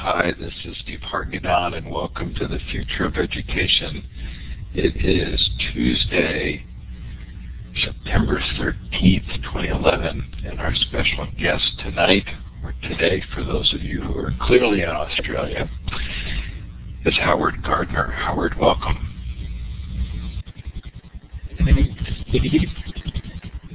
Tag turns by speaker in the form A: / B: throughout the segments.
A: Hi, this is Steve Hargadon, and welcome to the Future of Education. It is Tuesday, September 13th, 2011, and our special guest tonight, or today for those of you who are clearly in Australia, is Howard Gardner. Howard, welcome.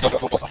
B: Thank you.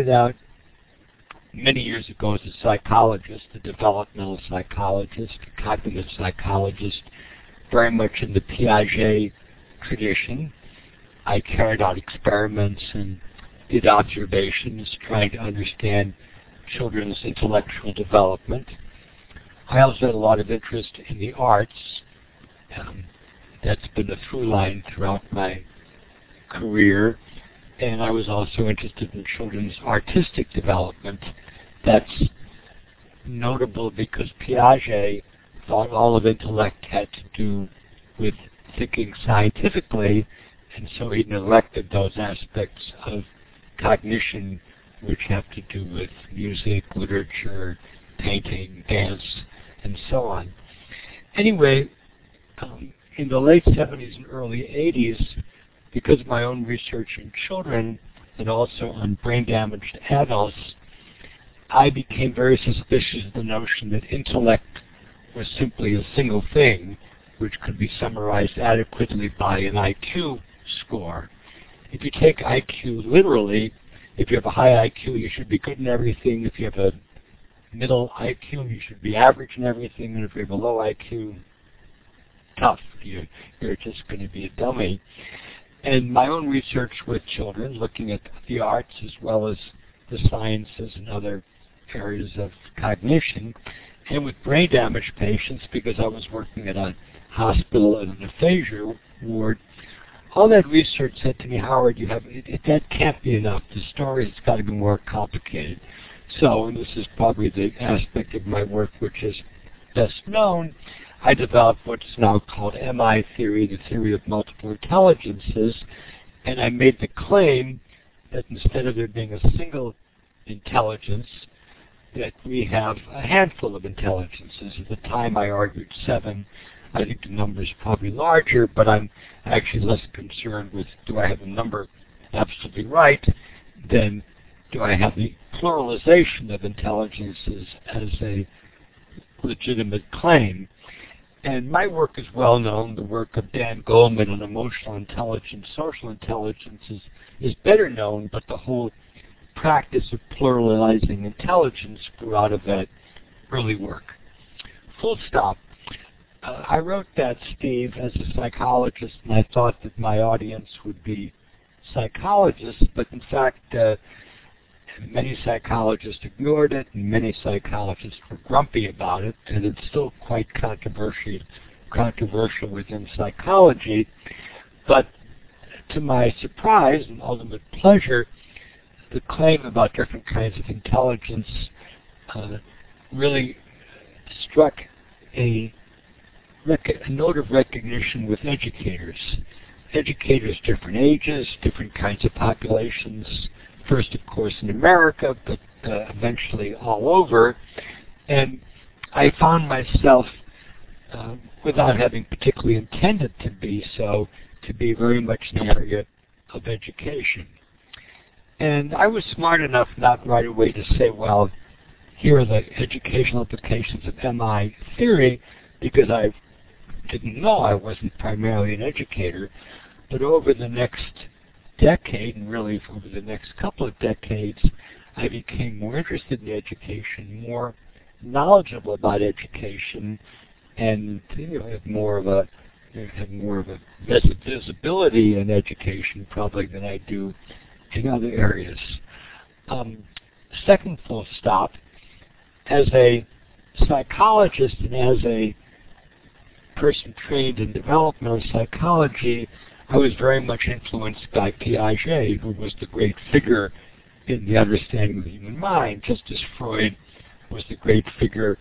B: Started out many years ago as a psychologist, a developmental psychologist, a cognitive psychologist, very much in the Piaget tradition. I carried out experiments and did observations trying to understand children's intellectual development. I also had a lot of interest in the arts. Um, that's been a through line throughout my career. And I was also interested in children's artistic development. That's notable because Piaget thought all of intellect had to do with thinking scientifically, and so he neglected those aspects of cognition which have to do with music, literature, painting, dance, and so on. Anyway, um, in the late 70s and early 80s, because of my own research in children and also on brain damaged adults, I became very suspicious of the notion that intellect was simply a single thing which could be summarized adequately by an IQ score. If you take IQ literally, if you have a high IQ, you should be good in everything. If you have a middle IQ, you should be average in everything. And if you have a low IQ, tough. You're, you're just going to be a dummy. And my own research with children, looking at the arts as well as the sciences and other areas of cognition, and with brain damage patients because I was working at a hospital in an aphasia ward. All that research said to me, Howard, you have it, it, that can't be enough. The story has got to be more complicated. So, and this is probably the aspect of my work which is best known, I developed what's now called MI theory, the theory of multiple intelligences, and I made the claim that instead of there being a single intelligence, that we have a handful of intelligences. At the time I argued seven. I think the number is probably larger, but I'm actually less concerned with do I have the number absolutely right than do I have the pluralization of intelligences as a legitimate claim. And my work is well known. The work of Dan Goleman on emotional intelligence, social intelligence is, is better known, but the whole practice of pluralizing intelligence grew out of that early work. Full stop. Uh, I wrote that, Steve, as a psychologist, and I thought that my audience would be psychologists, but in fact, uh, many psychologists ignored it, and many psychologists were grumpy about it, and it's still quite controversial, controversial within psychology. But to my surprise and ultimate pleasure, the claim about different kinds of intelligence uh, really struck a, rec- a note of recognition with educators. Educators, different ages, different kinds of populations, first, of course, in America, but uh, eventually all over. And I found myself, uh, without having particularly intended to be so, to be very much the area of education. And I was smart enough not right away to say, well, here are the educational implications of MI theory, because I didn't know I wasn't primarily an educator. But over the next decade, and really over the next couple of decades, I became more interested in education, more knowledgeable about education, and you know, have more of a have more of a visibility in education probably than I do in other areas. Um, second full stop, as a psychologist and as a person trained in developmental psychology, I was very much influenced by Piaget, who was the great figure in the understanding of the human mind, just as Freud was the great figure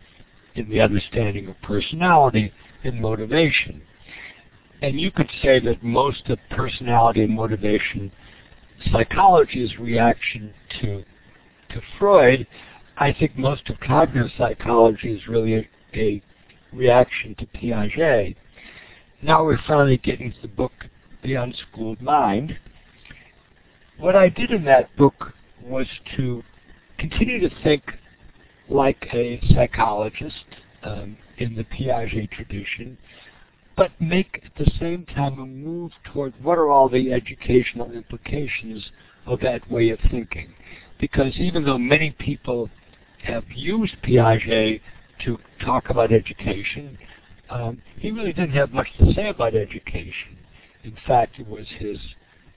B: in the understanding of personality and motivation. And you could say that most of personality and motivation psychology's reaction to to Freud, I think most of cognitive psychology is really a, a reaction to Piaget. Now we're finally getting to the book The Unschooled Mind. What I did in that book was to continue to think like a psychologist um, in the Piaget tradition, but make at the same time a move toward what are all the educational implications of that way of thinking. Because even though many people have used Piaget to talk about education, um, he really didn't have much to say about education. In fact, it was his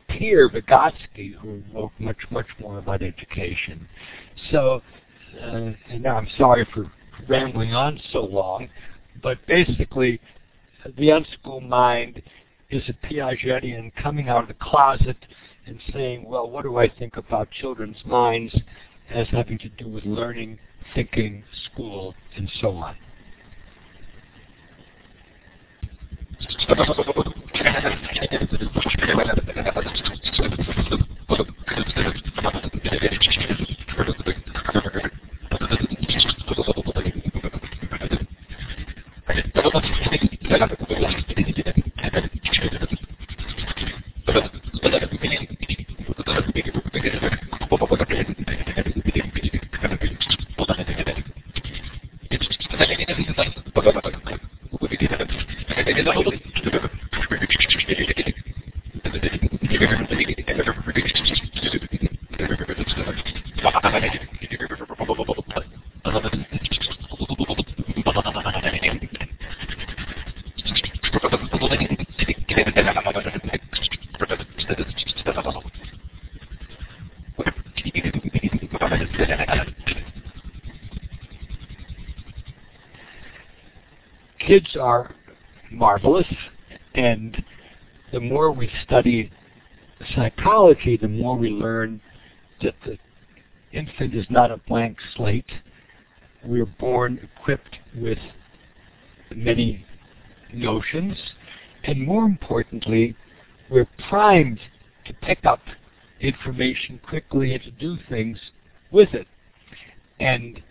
B: peer, Vygotsky, who wrote much, much more about education. So, uh, and now I'm sorry for rambling on so long, but basically, the unschooled mind is a Piagetian coming out of the closet and saying, well, what do I think about children's minds as having to do with learning, thinking, school, and so on. Gracias. Kids are marvelous, and the more we study psychology, the more we learn that the infant is not a blank slate. We're born equipped with many notions, and more importantly, we're primed to pick up information quickly and to do things with it. And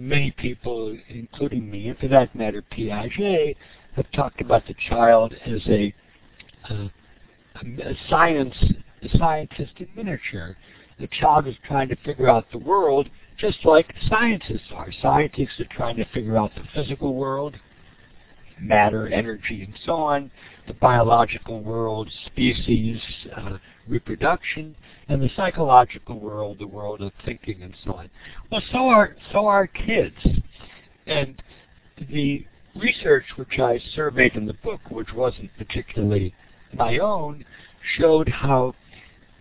B: many people, including me, and for that matter Piaget, have talked about the child as a, uh, a science a scientist in miniature. The child is trying to figure out the world just like scientists are. Scientists are trying to figure out the physical world, matter, energy, and so on, the biological world, species, uh, reproduction, and the psychological world, the world of thinking and so on. Well, so are so are kids, and the research which I surveyed in the book, which wasn't particularly my own, showed how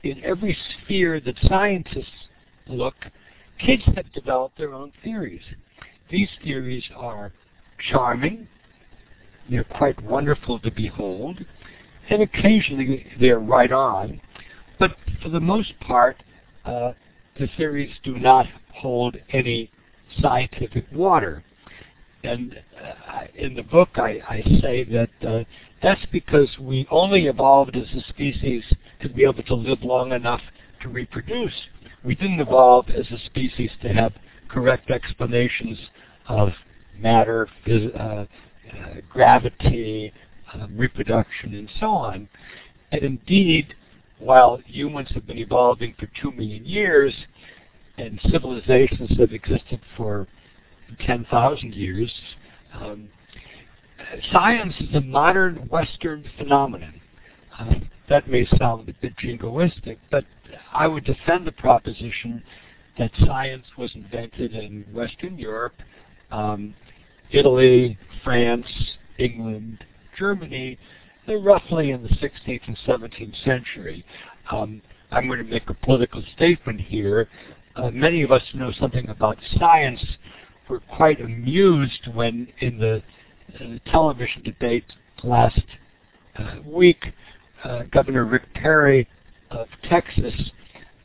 B: in every sphere that scientists look, kids have developed their own theories. These theories are charming, they're quite wonderful to behold, and occasionally they're right on, but for the most part, uh, the theories do not hold any scientific water. And uh, in the book, I, I say that uh, that's because we only evolved as a species to be able to live long enough to reproduce. We didn't evolve as a species to have correct explanations of matter, phys- uh, gravity, uh, reproduction, and so on. And indeed, while humans have been evolving for two million years and civilizations have existed for 10,000 years, um, science is a modern Western phenomenon. Uh, that may sound a bit jingoistic, but I would defend the proposition that science was invented in Western Europe, um, Italy, France, England, Germany, they're roughly in the 16th and 17th century. Um, I'm going to make a political statement here. Uh, many of us know something about science. We're quite amused when, in the uh, television debate last uh, week, uh, Governor Rick Perry of Texas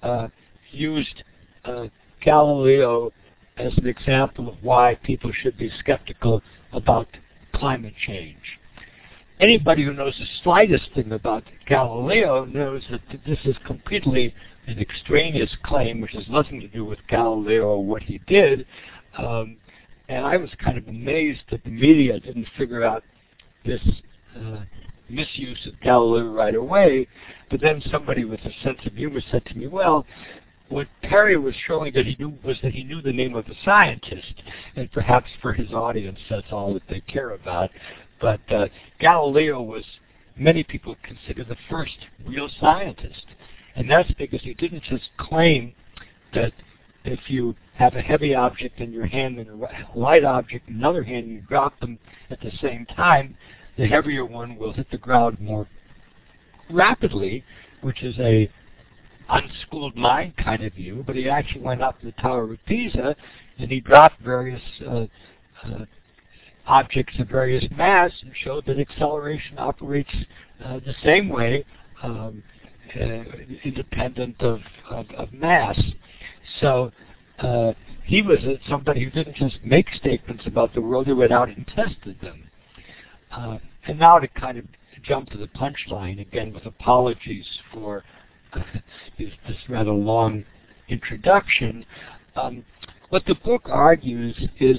B: uh, used uh, Galileo as an example of why people should be skeptical about climate change. Anybody who knows the slightest thing about Galileo knows that this is completely an extraneous claim, which has nothing to do with Galileo or what he did. Um, and I was kind of amazed that the media didn't figure out this uh, misuse of Galileo right away. But then somebody with a sense of humor said to me, well, what Perry was showing that he knew was that he knew the name of the scientist, and perhaps for his audience that's all that they care about. But uh, Galileo was many people consider the first real scientist, and that's because he didn't just claim that if you have a heavy object in your hand and a light object in another hand, and you drop them at the same time, the heavier one will hit the ground more rapidly, which is a unschooled mind kind of view, but he actually went up to the Tower of Pisa and he dropped various uh, uh, objects of various mass and showed that acceleration operates uh, the same way, um, uh, independent of, of, of, mass. So uh, he was somebody who didn't just make statements about the world, he went out and tested them. Uh, and now to kind of jump to the punchline, again with apologies for this, this rather long introduction. Um, what the book argues is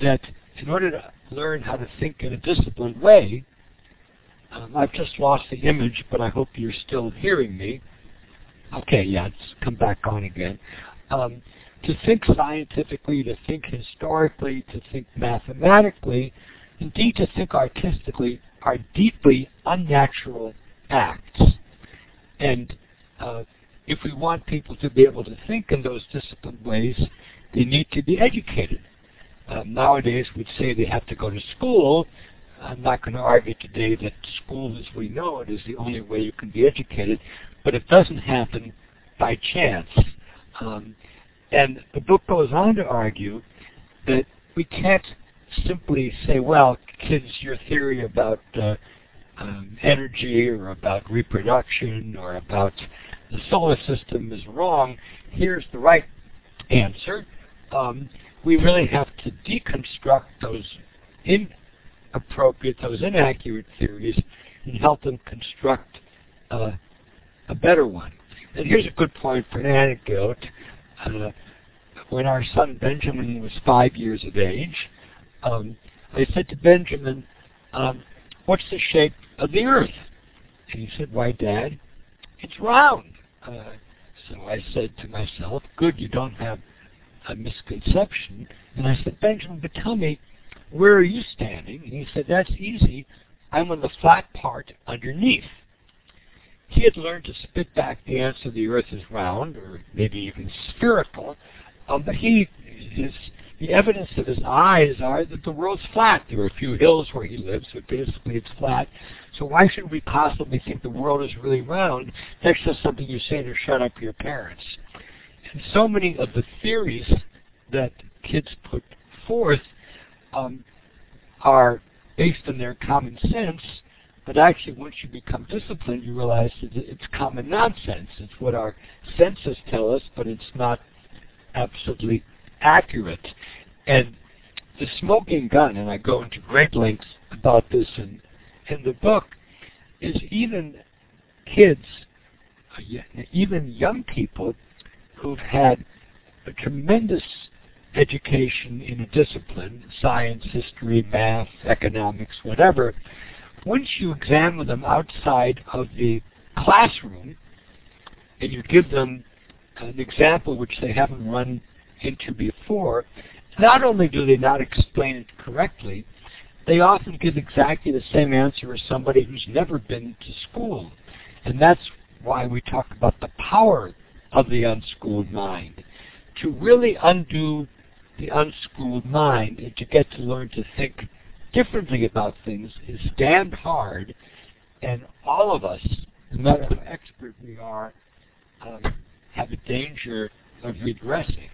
B: that in order to learn how to think in a disciplined way, um, I've just lost the image, but I hope you're still hearing me. Okay, yeah, it's come back on again. Um, to think scientifically, to think historically, to think mathematically, indeed to think artistically, are deeply unnatural acts. And uh, if we want people to be able to think in those disciplined ways, they need to be educated. Uh, nowadays, we'd say they have to go to school. I'm not going to argue today that school as we know it is the only way you can be educated, but it doesn't happen by chance. Um, and the book goes on to argue that we can't simply say, well, kids, your theory about uh, um, energy or about reproduction or about the solar system is wrong. Here's the right answer. Um, we really have to deconstruct those inappropriate, those inaccurate theories and help them construct uh, a better one. And here's a good point for an anecdote. Uh, when our son Benjamin was five years of age, um, I said to Benjamin, um, what's the shape of the earth? And he said, why, Dad, it's round. Uh, so I said to myself, good, you don't have a misconception. And I said, Benjamin, but tell me, where are you standing? And he said, that's easy. I'm on the flat part underneath. He had learned to spit back the answer the earth is round, or maybe even spherical, um, but he is the evidence of his eyes are that the world's flat. There are a few hills where he lives, but basically it's flat. So why should we possibly think the world is really round? That's just something you say to shut up your parents. And so many of the theories that kids put forth um, are based on their common sense, but actually once you become disciplined, you realize that it's common nonsense. It's what our senses tell us, but it's not absolutely accurate. And the smoking gun, and I go into great lengths about this in, in the book, is even kids, uh, even young people who've had a tremendous education in a discipline, science, history, math, economics, whatever, once you examine them outside of the classroom and you give them an example which they haven't run into before, not only do they not explain it correctly, they often give exactly the same answer as somebody who's never been to school. And that's why we talk about the power of the unschooled mind. To really undo the unschooled mind and to get to learn to think differently about things is damned hard, and all of us, no matter how expert we are, um, have a danger of regressing.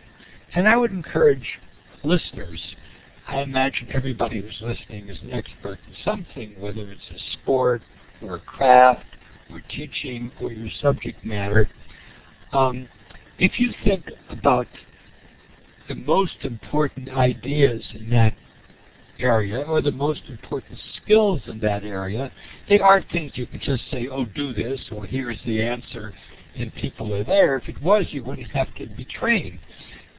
B: And I would encourage listeners, I imagine everybody who's listening is an expert in something, whether it's a sport or a craft or teaching or your subject matter. Um, if you think about the most important ideas in that area or the most important skills in that area, they aren't things you can just say, oh, do this, or here's the answer, and people are there. If it was, you wouldn't have to be trained.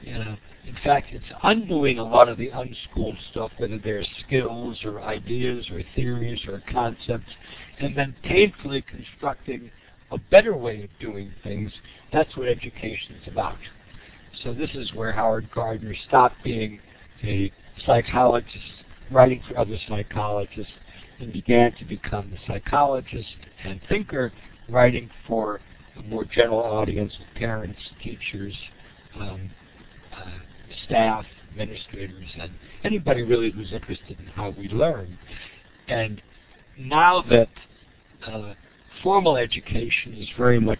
B: You know, in fact, it's undoing a lot of the unschooled stuff, whether they're skills or ideas or theories or concepts, and then painfully constructing a better way of doing things. That's what education is about. So this is where Howard Gardner stopped being a psychologist writing for other psychologists and began to become a psychologist and thinker writing for a more general audience of parents, teachers, um, staff, administrators, and anybody really who's interested in how we learn. And now that uh, formal education is very much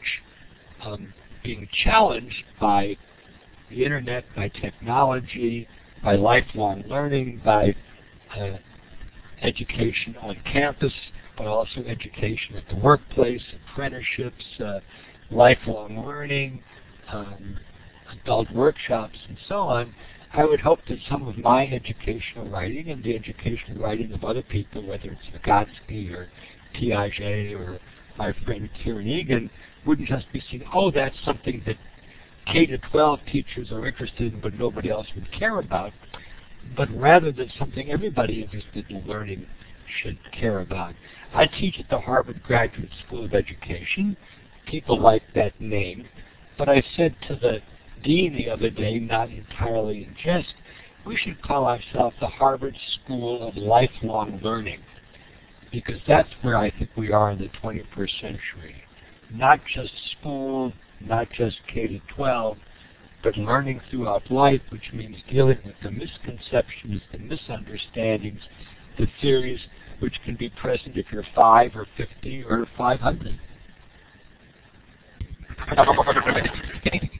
B: um, being challenged by the internet, by technology, by lifelong learning, by uh, education on campus, but also education at the workplace, apprenticeships, uh, lifelong learning, um, adult workshops, and so on, I would hope that some of my educational writing and the educational writing of other people, whether it's Vygotsky or Piaget or my friend Kieran Egan, wouldn't just be seen, oh, that's something that K to 12 teachers are interested in, but nobody else would care about, but rather than something everybody interested in learning should care about. I teach at the Harvard Graduate School of Education. People like that name. But I said to the dean the other day, not entirely in jest, we should call ourselves the Harvard School of Lifelong Learning. Because that's where I think we are in the 21st century. Not just school, not just K to 12, but learning throughout life, which means dealing with the misconceptions, the misunderstandings, the theories which can be present if you're 5 or 50 or 500.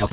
B: Well,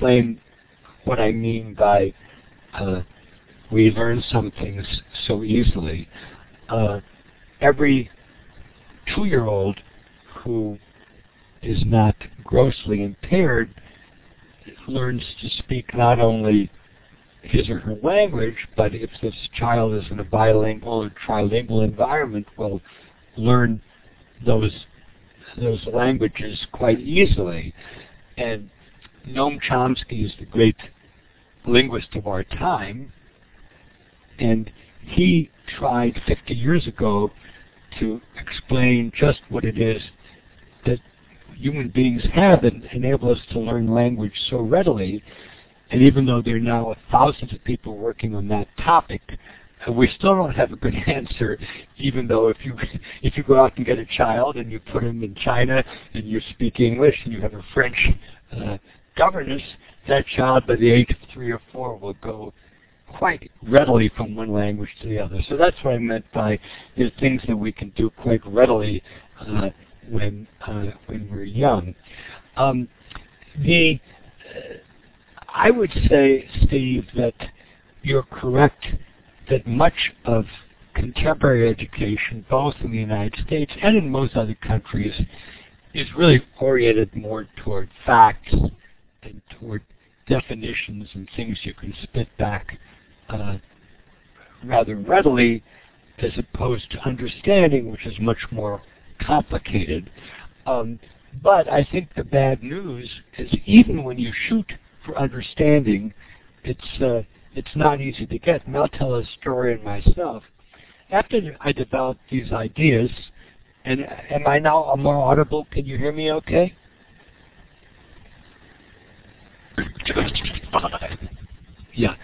B: explain what I mean by uh, we learn some things so easily. Uh, every two-year-old who is not grossly impaired learns to speak not only his or her language, but if this child is in a bilingual or trilingual environment, will learn those those languages quite easily. And Noam Chomsky is the great linguist of our time, and he tried 50 years ago to explain just what it is that human beings have and enable us to learn language so readily. And even though there are now thousands of people working on that topic, uh, we still don't have a good answer. Even though if you if you go out and get a child and you put him in China and you speak English and you have a French uh, governess, that child by the age of three or four will go quite readily from one language to the other. So that's what I meant by there's things that we can do quite readily uh, when uh, when we're young. Um, the uh, I would say, Steve, that you're correct that much of contemporary education, both in the United States and in most other countries, is really oriented more toward facts and toward definitions and things you can spit back uh, rather readily as opposed to understanding, which is much more complicated. Um, but I think the bad news is even when you shoot for understanding, it's uh, it's not easy to get. And I'll tell a story in myself. After I developed these ideas, and am I now more audible? Can you hear me okay? Yeah.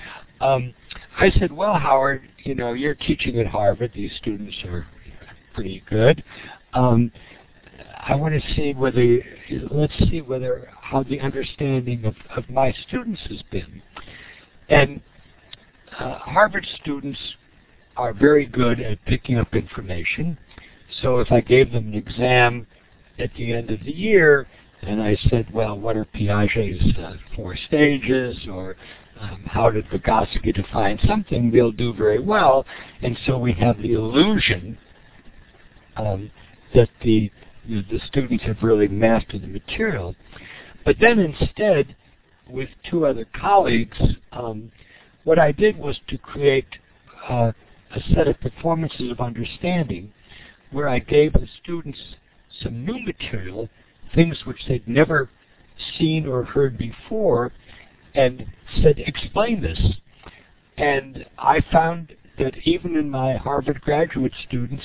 B: Um, I said, well, Howard, you know, you're teaching at Harvard. These students are pretty good. Um, I want to see whether, let's see whether, how the understanding of, of my students has been. And uh, Harvard students are very good at picking up information. So if I gave them an exam at the end of the year, and I said, well, what are Piaget's uh, four stages, or um, how did Vygotsky define something, we'll do very well. And so we have the illusion um, that the, the students have really mastered the material. But then instead, with two other colleagues, um, what I did was to create uh, a set of performances of understanding where I gave the students some new material, things which they'd never seen or heard before, and said, explain this. And I found that even in my Harvard graduate students,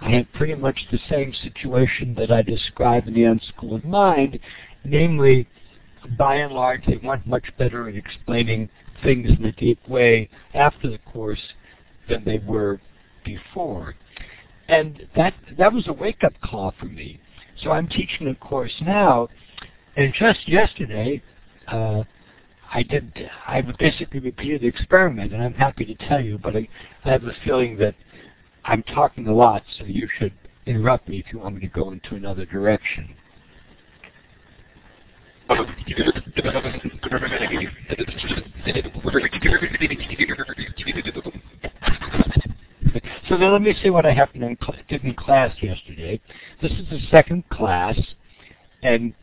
B: I had pretty much the same situation that I described in the Unschooled Mind, namely, by and large, they went much better at explaining things in a deep way after the course than they were before. And that that was a wake-up call for me. So I'm teaching a course now, and just yesterday, uh, I did. I basically repeated the experiment, and I'm happy to tell you. But I, I have a feeling that I'm talking a lot, so you should interrupt me if you want me to go into another direction. so then let me say what I happened in cl- did in class yesterday. This is the second class, and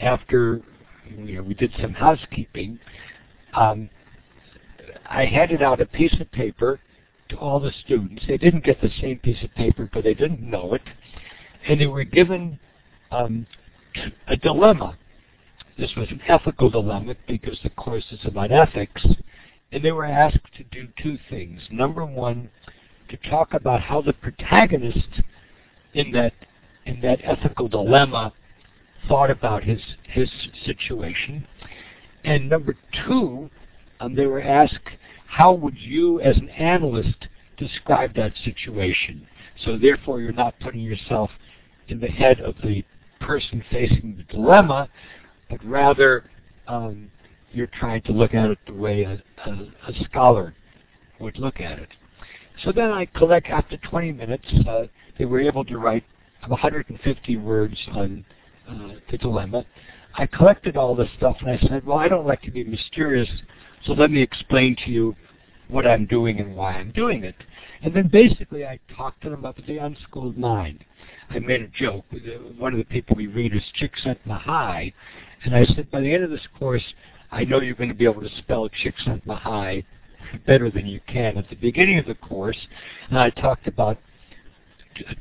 B: after you know, we did some housekeeping, um, I handed out a piece of paper to all the students. They didn't get the same piece of paper, but they didn't know it, and they were given um, a dilemma. This was an ethical dilemma because the course is about ethics, and they were asked to do two things. Number one, to talk about how the protagonist in that in that ethical dilemma thought about his his situation. And number two, um, they were asked, how would you, as an analyst, describe that situation? So therefore, you're not putting yourself in the head of the person facing the dilemma, but rather um, you're trying to look at it the way a, a, a, scholar would look at it. So then I collect, after 20 minutes, uh, they were able to write 150 words on uh, the dilemma. I collected all this stuff and I said, well, I don't like to be mysterious, so let me explain to you what I'm doing and why I'm doing it. And then basically I talked to them about the unschooled mind. I made a joke. with One of the people we read is Csikszentmihalyi, and I said, by the end of this course, I know you're going to be able to spell Csikszentmihalyi better than you can. At the beginning of the course, I talked about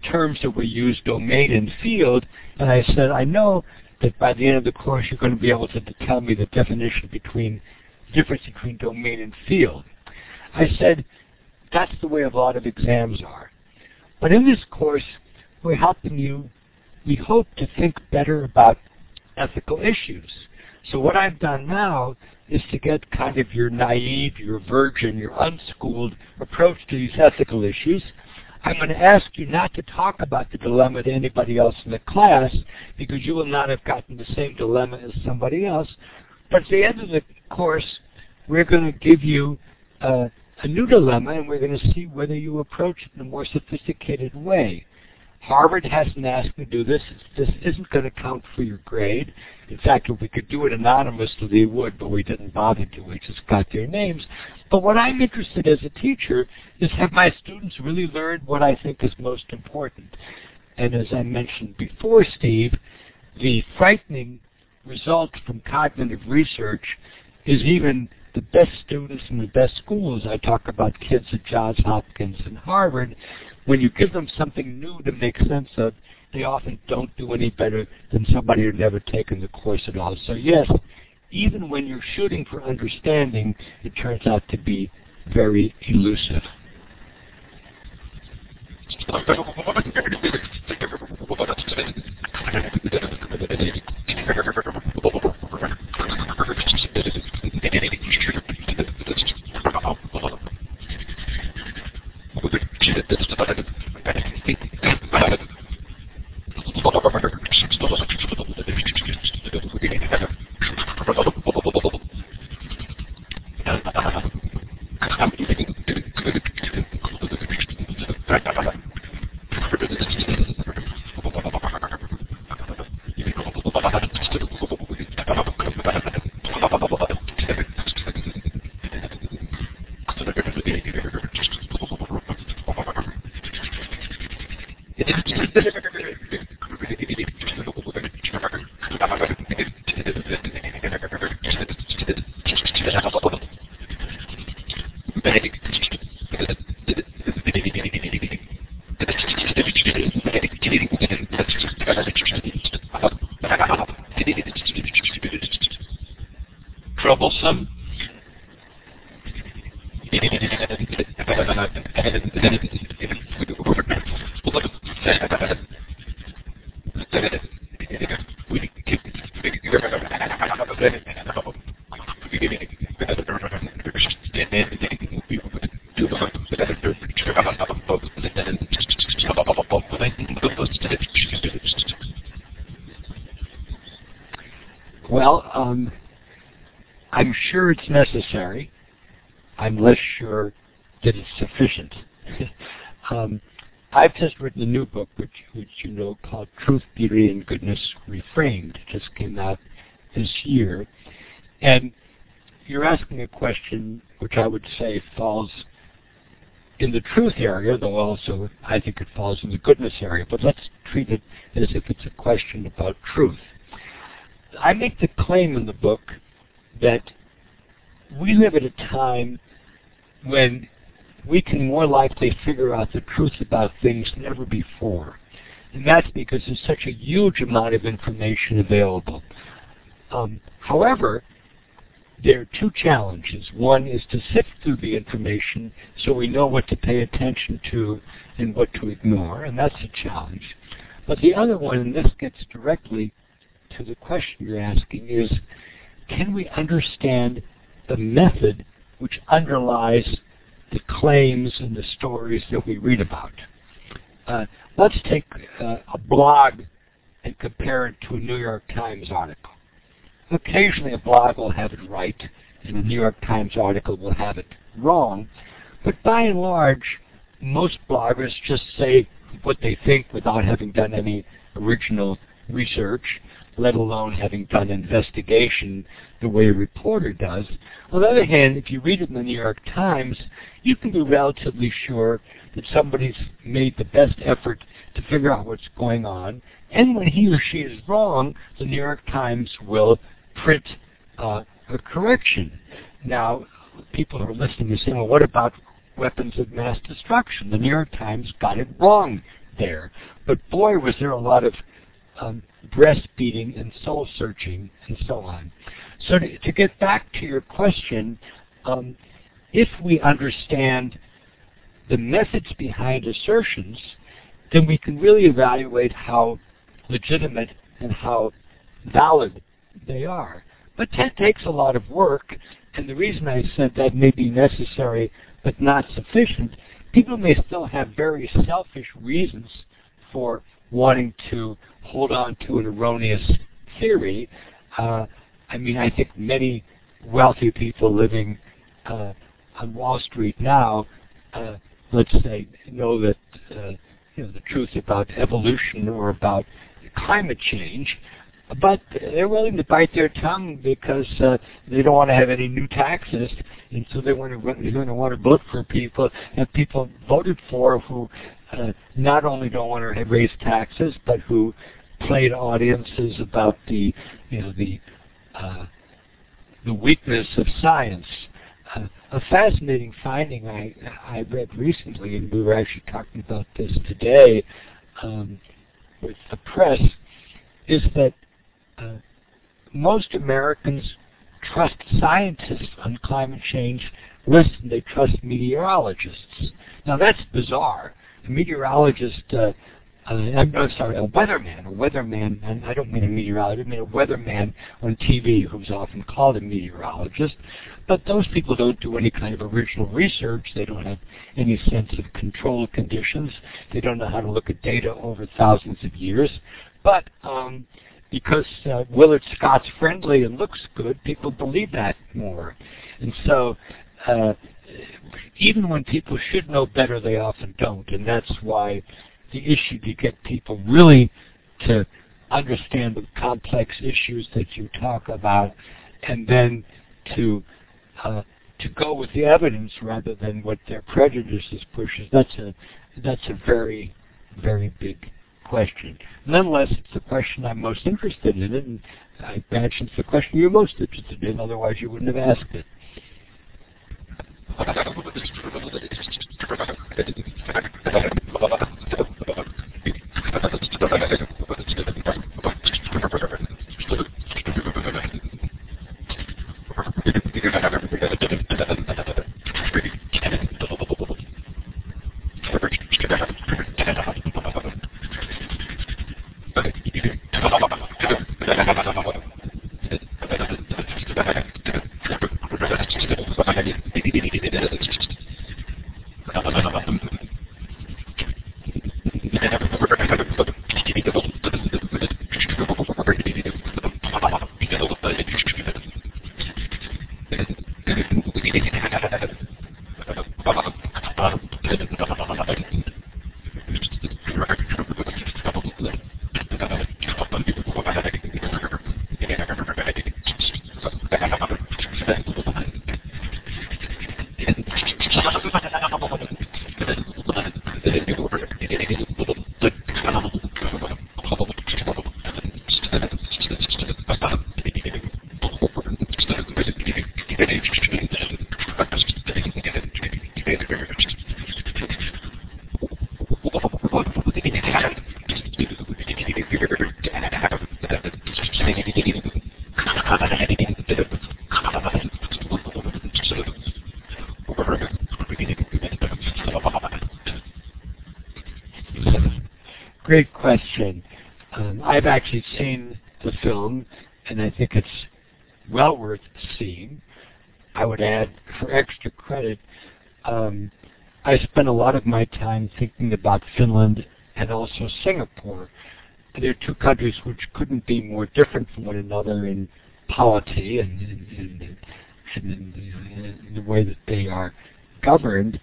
B: terms that we use, domain and field, and I said, I know that by the end of the course you're going to be able to tell me the definition between difference between domain and field. I said, that's the way a lot of exams are. But in this course, we're helping you, we hope to think better about ethical issues. So what I've done now is to get kind of your naive, your virgin, your unschooled approach to these ethical issues. I'm going to ask you not to talk about the dilemma to anybody else in the class because you will not have gotten the same dilemma as somebody else. But at the end of the course, we're going to give you uh, a new dilemma and we're going to see whether you approach it in a more sophisticated way. Harvard hasn't asked to do this. This isn't going to count for your grade. In fact, if we could do it anonymously, we would, but we didn't bother to. We just got their names. But what I'm interested as a teacher is have my students really learned what I think is most important. And as I mentioned before, Steve, the frightening result from cognitive research is even the best students in the best schools. I talk about kids at Johns Hopkins and Harvard when you give them something new to make sense of, they often don't do any better than somebody who'd never taken the course at all. So yes, even when you're shooting for understanding, it turns out to be very elusive. troublesome it's necessary. I'm less sure that it's sufficient. um, I've just written a new book, which, which you know, called Truth, Beauty, and Goodness Reframed. It just came out this year. And you're asking a question which I would say falls in the truth area, though also I think it falls in the goodness area. But let's treat it as if it's a question about truth. I make the claim in the book that we live at a time when we can more likely figure out the truth about things than ever before. And that's because there's such a huge amount of information available. Um, however, there are two challenges. One is to sift through the information so we know what to pay attention to and what to ignore, and that's a challenge. But the other one, and this gets directly to the question you're asking, is can we understand the method which underlies the claims and the stories that we read about? Uh, let's take uh, a blog and compare it to a New York Times article. Occasionally a blog will have it right and a New York Times article will have it wrong, but by and large, most bloggers just say what they think without having done any original research let alone having done investigation the way a reporter does. On the other hand, if you read it in the New York Times, you can be relatively sure that somebody's made the best effort to figure out what's going on. And when he or she is wrong, the New York Times will print uh, a correction. Now, people who are listening are saying, well, what about weapons of mass destruction? The New York Times got it wrong there. But boy, was there a lot of um, breastfeeding and soul searching and so on. So to, to get back to your question, um, if we understand the methods behind assertions, then we can really evaluate how legitimate and how valid they are. But that takes a lot of work, and the reason I said that may be necessary but not sufficient, people may still have very selfish reasons for wanting to hold on to an erroneous theory. Uh, I mean, I think many wealthy people living uh, on Wall Street now, uh, let's say, know that uh, you know the truth about evolution or about climate change, but they're willing to bite their tongue because uh, they don't want to have any new taxes, and so they want to they're going to want to vote for people and people voted for who uh, not only don't want to raise taxes, but who played audiences about the you know the uh, the weakness of science. Uh, a fascinating finding I I read recently, and we were actually talking about this today um, with the press, is that uh, most Americans trust scientists on climate change less than they trust meteorologists. Now that's bizarre. A meteorologist, uh, uh, I'm, I'm sorry, a weatherman, a weatherman, and I don't mean a meteorologist, I mean a weatherman on TV who's often called a meteorologist. But those people don't do any kind of original research. They don't have any sense of control conditions. They don't know how to look at data over thousands of years. But um, because uh, Willard Scott's friendly and looks good, people believe that more. And so, uh, even when people should know better, they often don't. And that's why the issue to get people really to understand the complex issues that you talk about, and then to uh, to go with the evidence rather than what their prejudices pushes. That's a that's a very very big question. Nonetheless, it's the question I'm most interested in, and I imagine it's the question you're most interested in, otherwise you wouldn't have asked it. Great question. Um, I've actually seen the film, and I think it's well worth seeing. I would add, for extra credit, um, I spent a lot of my time thinking about Finland and also Singapore. They're two countries which couldn't be more different from one another in polity and, and, and, in, in the way that they are governed,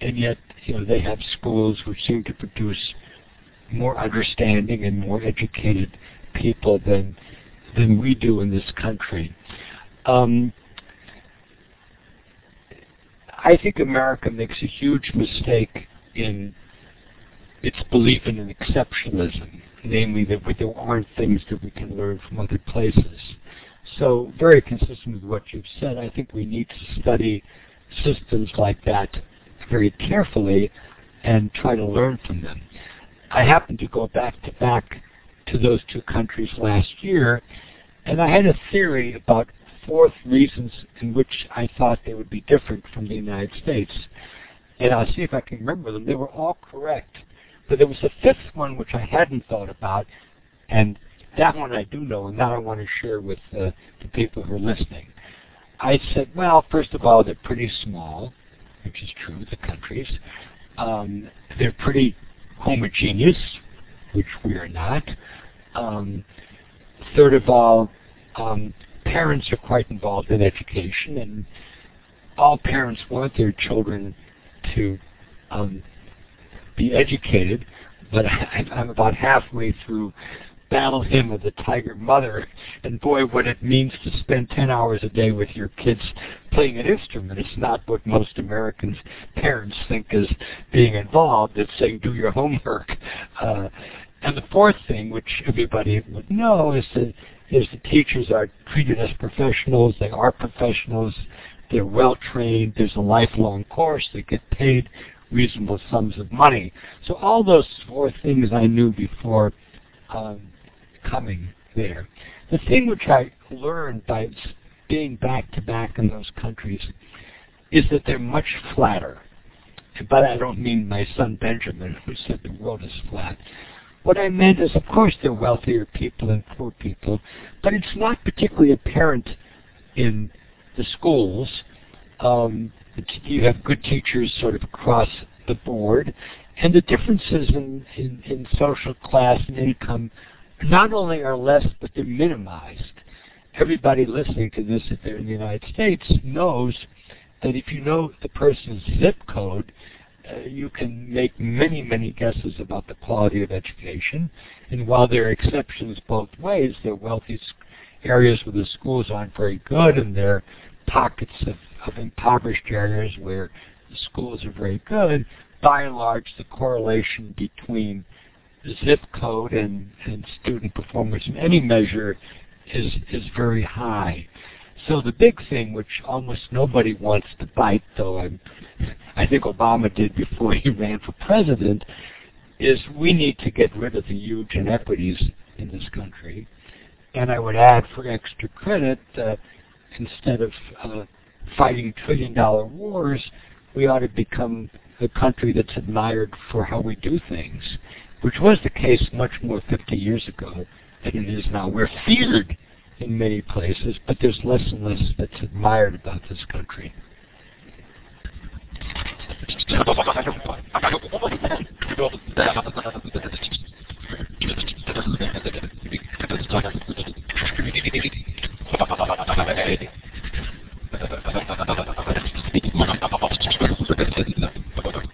B: and yet you know they have schools which seem to produce more understanding and more educated people than than we do in this country. Um, I think America makes a huge mistake in its belief in an exceptionalism, namely that there aren't things that we can learn from other places. So very consistent with what you've said, I think we need to study systems like that very carefully and try to learn from them. I happened to go back to back to those two countries last year, and I had a theory about four reasons in which I thought they would be different from the United States. And I'll see if I can remember them. They were all correct. But there was a fifth one which I hadn't thought about, and that one I do know, and that I want to share with uh, the people who are listening. I said, well, first of all, they're pretty small, which is true, the countries. Um, they're pretty homogeneous, which we are not. Um, third of all, um, parents are quite involved in education, and all parents want their children to um, be educated. But I'm about halfway through Battle Hymn of the Tiger Mother, and boy, what it means to spend 10 hours a day with your kids playing an instrument. It's not what most Americans' parents think is being involved. It's saying, do your homework. Uh, and the fourth thing, which everybody would know, is that is the teachers are treated as professionals. They are professionals. They're well trained. There's a lifelong course. They get paid reasonable sums of money. So all those four things I knew before um, coming there. The thing which I learned by being back to back in those countries is that they're much flatter. And by that I don't mean my son Benjamin, who said the world is flat. What I meant is, of course, there are wealthier people and poor people, but it's not particularly apparent in the schools. Um, you have good teachers sort of across the board, and the differences in, in, in social class and income not only are less, but they're minimized. Everybody listening to this, if they're in the United States, knows that if you know the person's zip code, uh, you can make many, many guesses about the quality of education. And while there are exceptions both ways, there are wealthy areas where the schools aren't very good, and there are pockets of, of impoverished areas where the schools are very good. By and large, the correlation between zip code and, and student performance in any measure is is very high. So the big thing, which almost nobody wants to bite, though I'm, I think Obama did before he ran for president, is we need to get rid of the huge inequities in this country. And I would add, for extra credit, uh, instead of uh, fighting trillion-dollar wars, we ought to become a country that's admired for how we do things which was the case much more 50 years ago than it is now. We're feared in many places, but there's less and less that's admired about this country.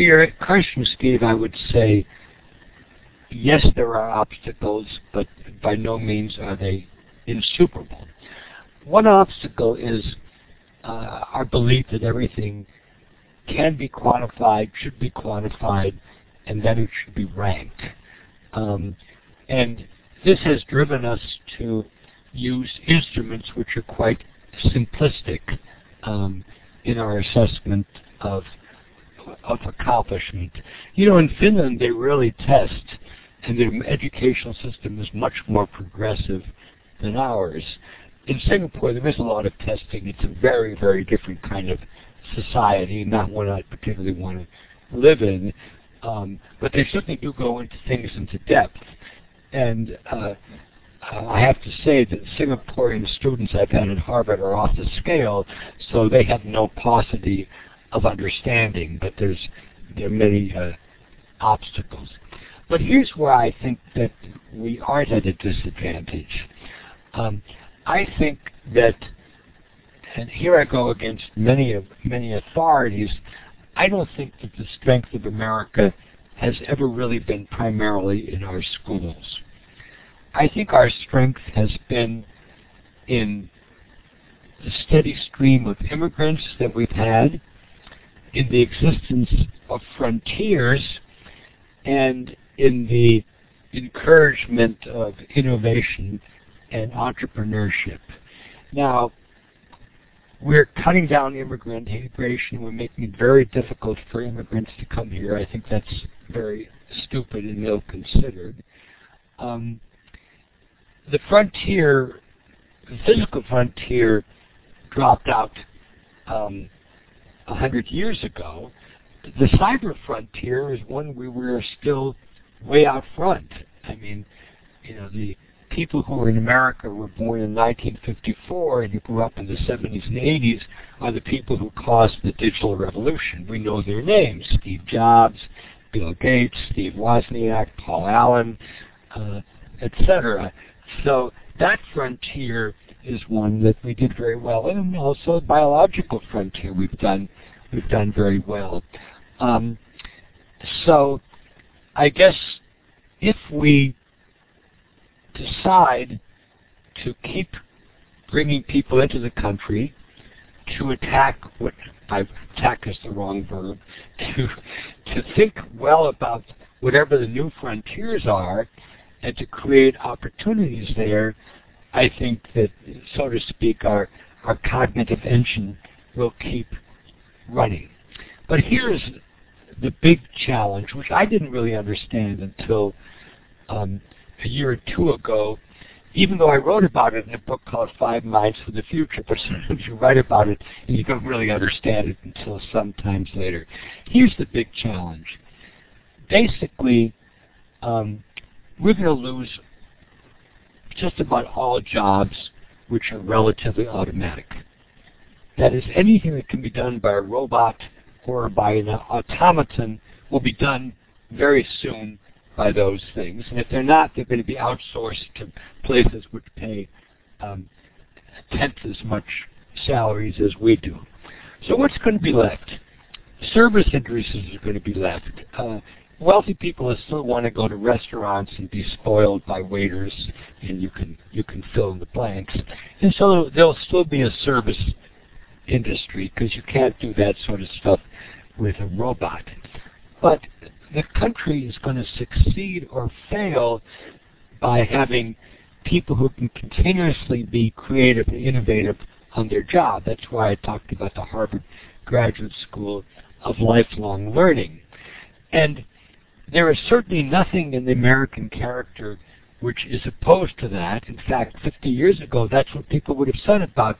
B: to your question, Steve, I would say yes, there are obstacles, but by no means are they insuperable. one obstacle is uh, our belief that everything can be quantified, should be quantified, and that it should be ranked. Um, and this has driven us to use instruments which are quite simplistic um, in our assessment of of accomplishment. You know, in Finland they really test, and their educational system is much more progressive than ours. In Singapore, there is a lot of testing. It's a very, very different kind of society, not one I particularly want to live in. Um, but they certainly do go into things into depth. And uh, I have to say that Singaporean students I've had at Harvard are off the scale, so they have no paucity of understanding, but there's there are many uh, obstacles. But here's where I think that we aren't at a disadvantage. Um, I think that, and here I go against many of many authorities. I don't think that the strength of America has ever really been primarily in our schools. I think our strength has been in the steady stream of immigrants that we've had, in the existence of frontiers, and in the encouragement of innovation and entrepreneurship. Now, we're cutting down immigrant immigration. We're making it very difficult for immigrants to come here. I think that's very stupid and ill-considered. Um, the frontier, the physical frontier, dropped out um, a hundred years ago. The cyber frontier is one we were still way out front. I mean, you know, the people who were in America were born in 1954 and who grew up in the 70s and 80s are the people who caused the digital revolution. We know their names: Steve Jobs, Bill Gates, Steve Wozniak, Paul Allen, uh, etc. So that frontier is one that we did very well, and also the biological frontier we've done we've done very well. Um, so I guess if we decide to keep bringing people into the country to attack what I attack is the wrong verb to to think well about whatever the new frontiers are and to create opportunities there, I think that, so to speak, our, our cognitive engine will keep running. But here's the big challenge, which I didn't really understand until um, a year or two ago, even though I wrote about it in a book called Five Minds for the Future, but sometimes you write about it and you don't really understand it until sometimes later. Here's the big challenge. Basically, um, we're going to lose just about all jobs which are relatively automatic. That is, anything that can be done by a robot or by an automaton will be done very soon by those things. And if they're not, they're going to be outsourced to places which pay um, a tenth as much salaries as we do. So what's going to be left? Service industries are going to be left. Uh, wealthy people still want to go to restaurants and be spoiled by waiters, and you can you can fill in the blanks. And so there'll still be a service industry because you can't do that sort of stuff with a robot. But the country is going to succeed or fail by having people who can continuously be creative and innovative on their job. That's why I talked about the Harvard Graduate School of Lifelong Learning. And there is certainly nothing in the American character which is opposed to that. In fact, 50 years ago, that's what people would have said about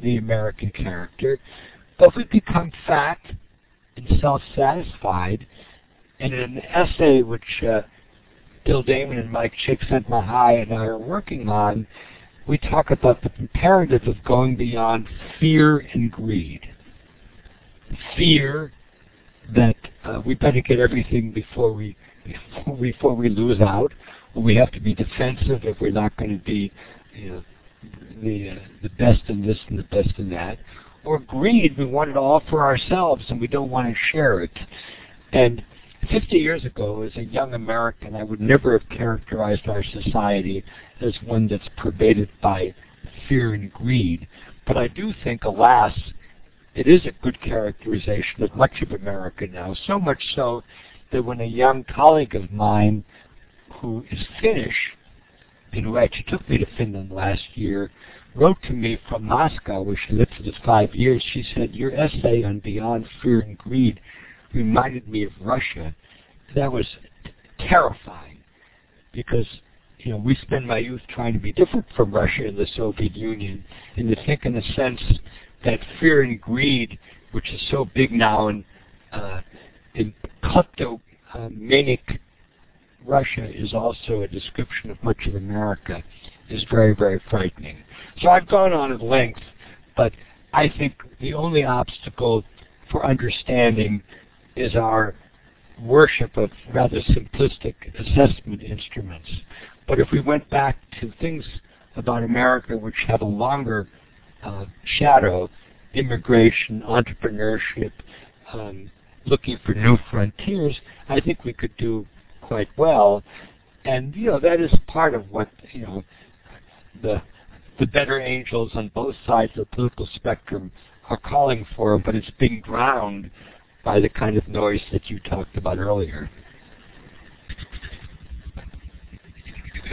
B: the American character. But we become fat and self-satisfied, and in an essay which uh, Bill Damon and Mike Csikszentmihalyi and I are working on, we talk about the imperative of going beyond fear and greed. Fear that uh, we better get everything before we before, before we lose out. We have to be defensive if we're not going to be you know, the uh, the best in this and the best in that. Or greed, we want it all for ourselves and we don't want to share it. And 50 years ago, as a young American, I would never have characterized our society as one that's pervaded by fear and greed. But I do think, alas, it is a good characterization of much of America now, so much so that when a young colleague of mine who is Finnish, and who actually took me to Finland last year, wrote to me from Moscow, where she lived for the five years. She said, your essay on Beyond Fear and Greed reminded me of Russia. That was terrifying because you know, we spend my youth trying to be different from Russia and the Soviet Union, and to think in a sense that fear and greed, which is so big now in, uh, in uh, Russia, is also a description of much of America, is very, very frightening. So I've gone on at length, but I think the only obstacle for understanding is our worship of rather simplistic assessment instruments. But if we went back to things about America which have a longer uh, shadow, immigration, entrepreneurship, um, looking for new frontiers, I think we could do quite well. And you know that is part of what you know the the better angels on both sides of the political spectrum are calling for, but it's being drowned by the kind of noise that you talked about earlier.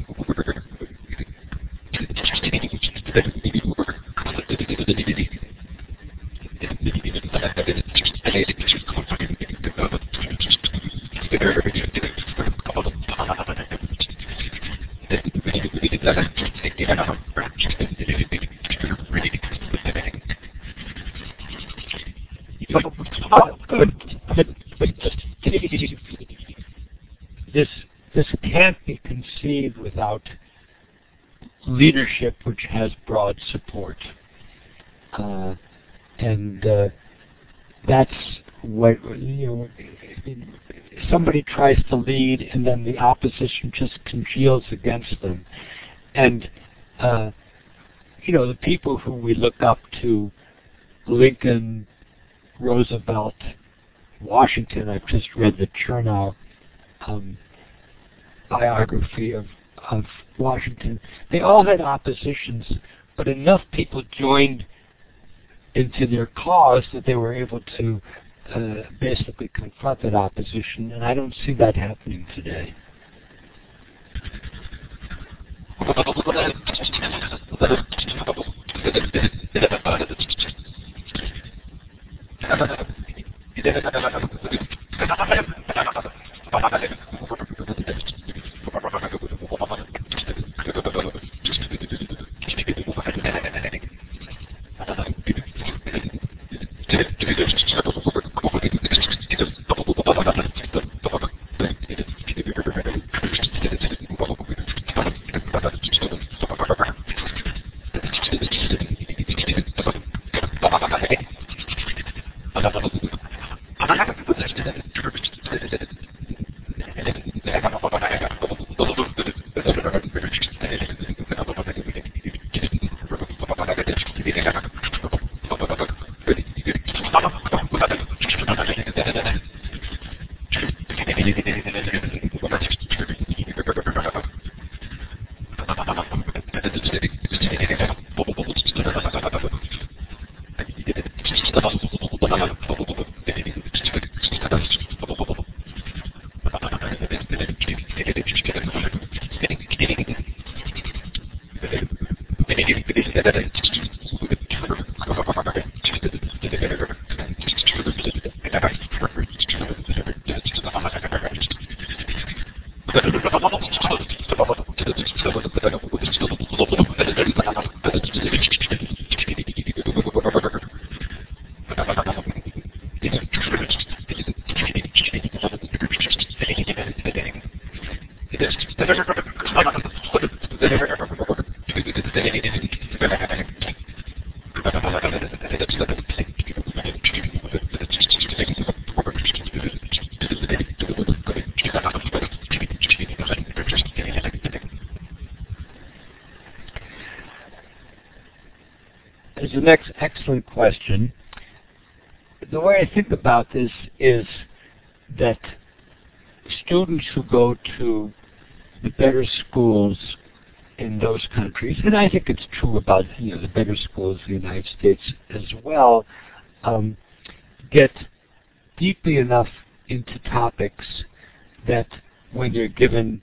B: leadership which has broad support. Uh, and uh, that's what you know. Somebody tries to lead, and then the opposition just congeals against them. And uh, you know, the people who we look up to, Lincoln, Roosevelt, Washington. I've just read the Chernow um, biography of of Washington. They all had oppositions, but enough people joined into their cause that they were able to uh, basically confront that opposition, and I don't see that happening today. to, to, to, to, to, The next excellent question. The way I think about this is that students who go to the better schools in those countries, and I think it's true about you know the better schools in the United States as well, um, get deeply enough into topics that when you're given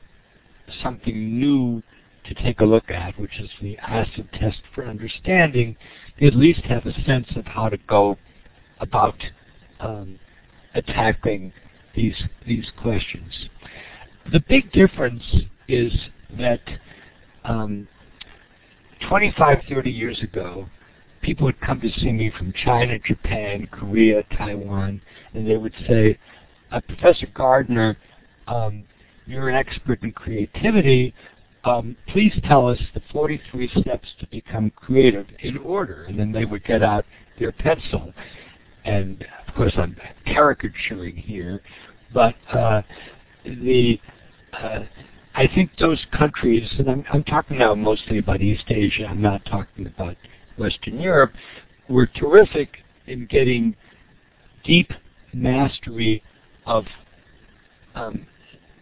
B: something new to take a look at, which is the acid test for understanding, they at least have a sense of how to go about um, attacking these these questions. The big difference is that um, 25, 30 years ago, people would come to see me from China, Japan, Korea, Taiwan, and they would say, uh, Professor Gardner, um, you're an expert in creativity. Um, please tell us the 43 steps to become creative in order. And then they would get out their pencil. And of course, I'm caricaturing here, but uh, the uh, I think those countries, and I'm, I'm talking now mostly about East Asia. I'm not talking about Western Europe. Were terrific in getting deep mastery of um,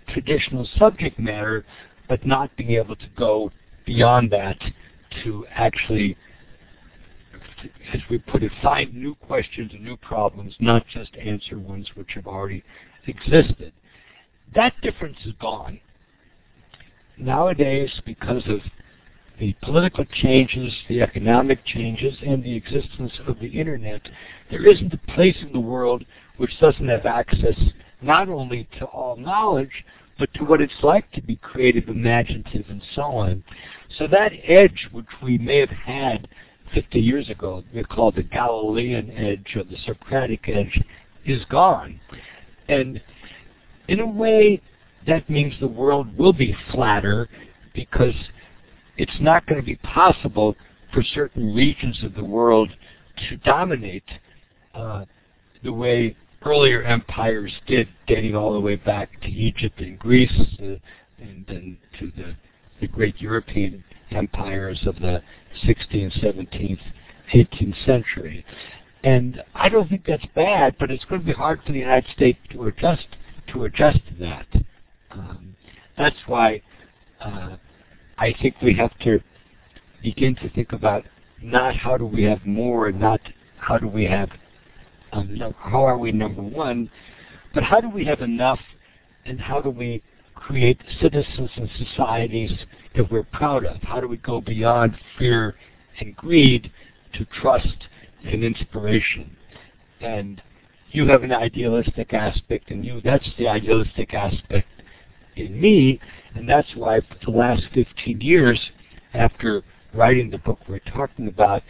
B: traditional subject matter, but not being able to go beyond that to actually, as we put it, find new questions and new problems, not just answer ones which have already existed. That difference is gone. Nowadays, because of the political changes, the economic changes, and the existence of the Internet, there isn't a place in the world which doesn't have access not only to all knowledge, but to what it's like to be creative, imaginative, and so on. So that edge which we may have had 50 years ago, we call the Galilean edge or the Socratic edge, is gone. And in a way, that means the world will be flatter because it's not going to be possible for certain regions of the world to dominate uh, the way earlier empires did, dating all the way back to Egypt and Greece, uh, and then to the, the great European empires of the 16th, 17th, 18th century. And I don't think that's bad, but it's going to be hard for the United States to adjust to adjust to that. Um, that's why uh, I think we have to begin to think about not how do we have more not how do we have um, how are we number one, but how do we have enough and how do we create citizens and societies that we're proud of? How do we go beyond fear and greed to trust and inspiration? And you have an idealistic aspect in you. That's the idealistic aspect in me, and that's why for the last 15 years, after writing the book we're talking about,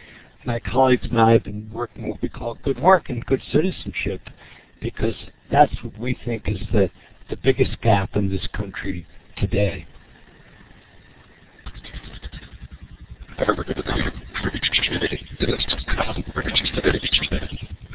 B: my colleagues and I have been working what we call good work and good citizenship, because that's what we think is the, the biggest gap in this country today.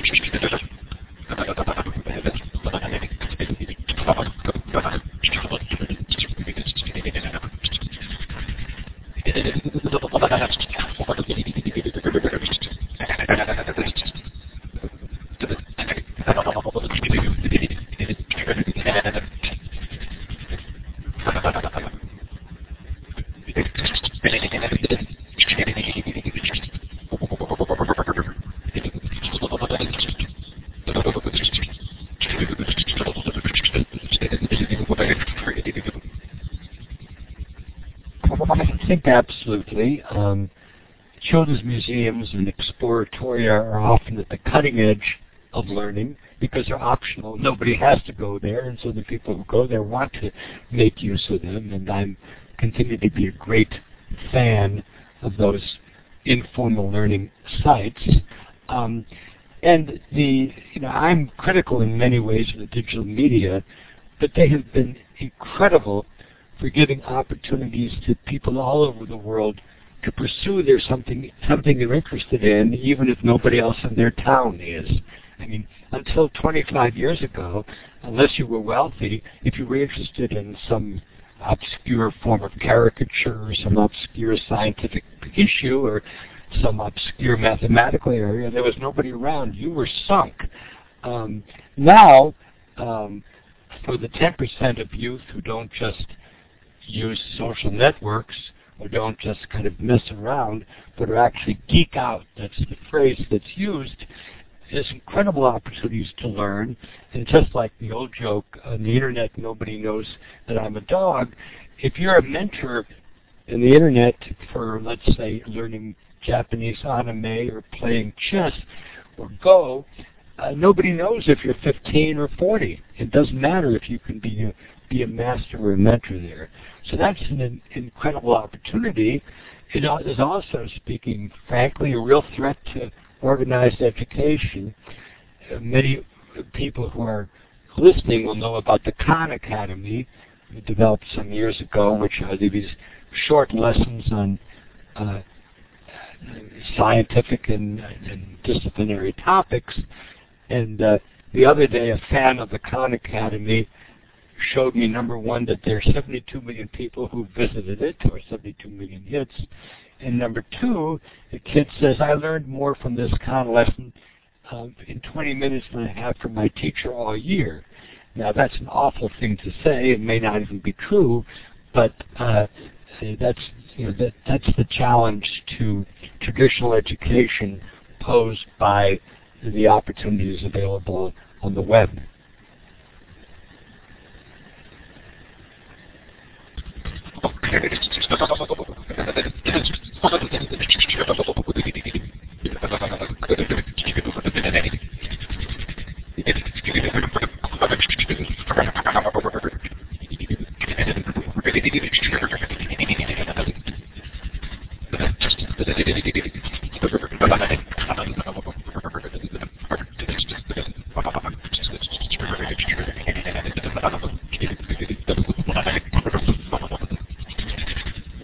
B: think absolutely. Um, children's museums and exploratoria are often at the cutting edge of learning because they're optional. Nobody has to go there, and so the people who go there want to make use of them. And I'm continue to be a great fan of those informal learning sites. Um, and the, you know, I'm critical in many ways of the digital media, but they have been incredible for giving opportunities to people all over the world to pursue their something something they're interested in, even if nobody else in their town is. I mean, until 25 years ago, unless you were wealthy, if you were interested in some obscure form of caricature or some obscure scientific issue or some obscure mathematical area, there was nobody around. You were sunk. Um, now, um, for the 10% of youth who don't just use social networks or don't just kind of mess around, but are actually geek out, that's the phrase that's used, there's incredible opportunities to learn. And just like the old joke on the internet, nobody knows that I'm a dog. If you're a mentor in the internet for, let's say, learning Japanese anime or playing chess or Go, uh, nobody knows if you're 15 or 40. It doesn't matter if you can be a, be a master or a mentor there. So that's an, incredible opportunity. It is also, speaking frankly, a real threat to organized education. Uh, many people who are listening will know about the Khan Academy, developed some years ago, which are these short lessons on uh, scientific and, and, disciplinary topics. And uh, the other day, a fan of the Khan Academy showed me, number one, that there are 72 million people who visited it, or 72 million hits. And number two, the kid says, I learned more from this Khan lesson um, in 20 minutes than I have from my teacher all year. Now, that's an awful thing to say. It may not even be true, but uh, that's you know that that's the challenge to traditional education posed by the opportunities available on the web. Okay.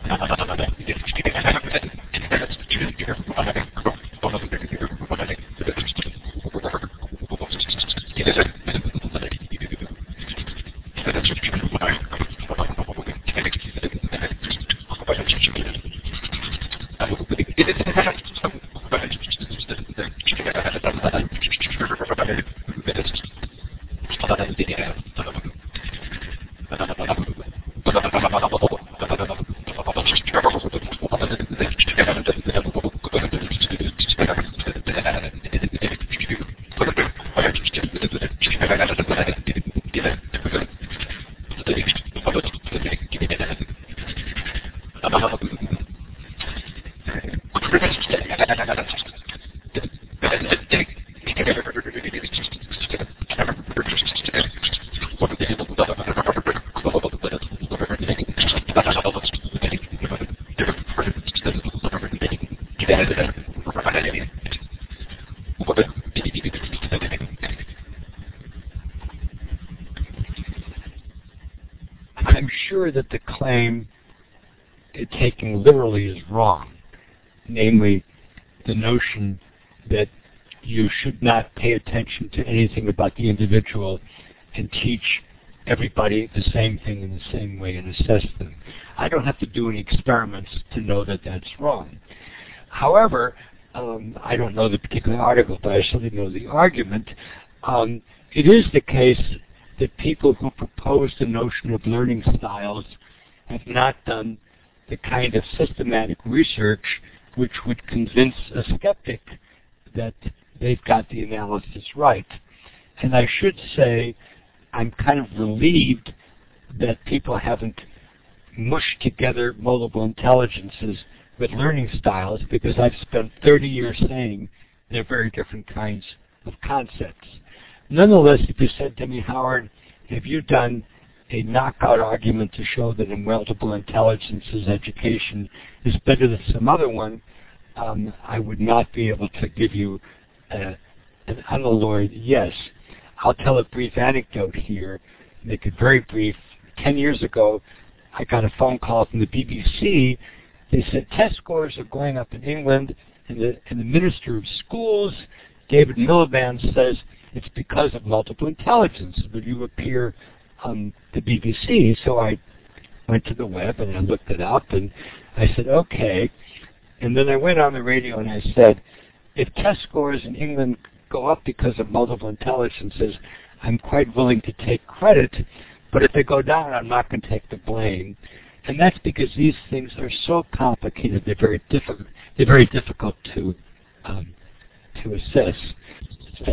B: Sure namely the notion that you should not pay attention to anything about the individual and teach everybody the same thing in the same way and assess them. I don't have to do any experiments to know that that's wrong. However, um, I don't know the particular article, but I certainly know the argument. Um, it is the case that people who propose the notion of learning styles have not done the kind of systematic research which would convince a skeptic that they've got the analysis right. And I should say I'm kind of relieved that people haven't mushed together multiple intelligences with learning styles because I've spent 30 years saying they're very different kinds of concepts. Nonetheless, if you said to me, Howard, have you done a knockout argument to show that in multiple intelligences education is better than some other one, um, I would not be able to give you a, an unalloyed yes. I'll tell a brief anecdote here, make it very brief. Ten years ago, I got a phone call from the BBC. They said test scores are going up in England, and the, and the Minister of Schools, David Miliband, says it's because of multiple intelligence. Will you appear on the BBC? So I went to the web and I looked it up, and I said, okay. And then I went on the radio and I said, if test scores in England go up because of multiple intelligences, I'm quite willing to take credit, but if they go down, I'm not going to take the blame. And that's because these things are so complicated; they're very difficult. They're very difficult to um, to assess. So,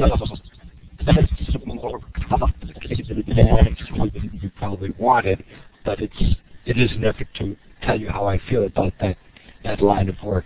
B: that's more complicated than you probably wanted, but it's it is an effort to tell you how I feel about that that line of work.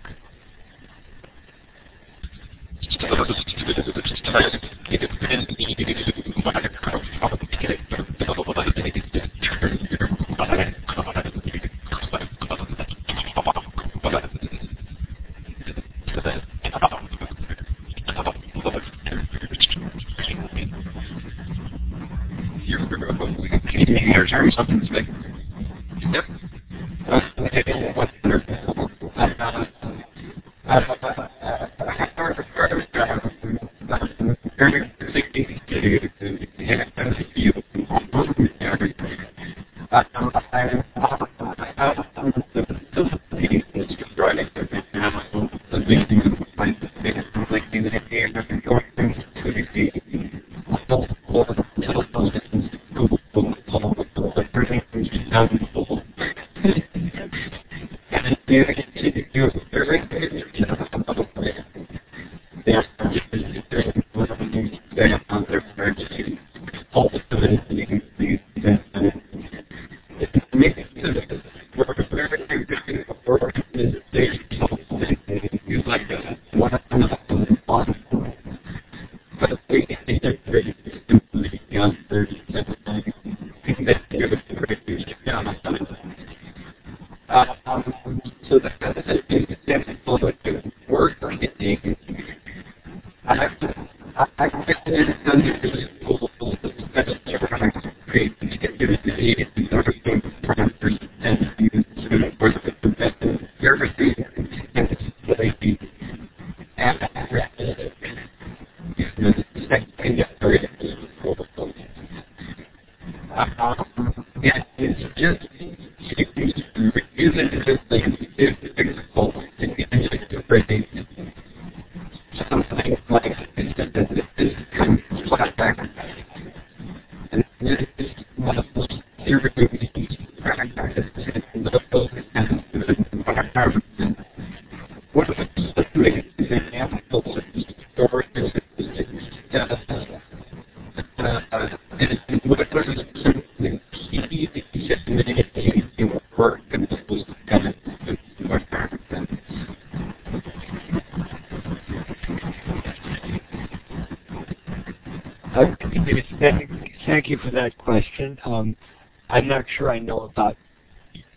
A: Sure I know about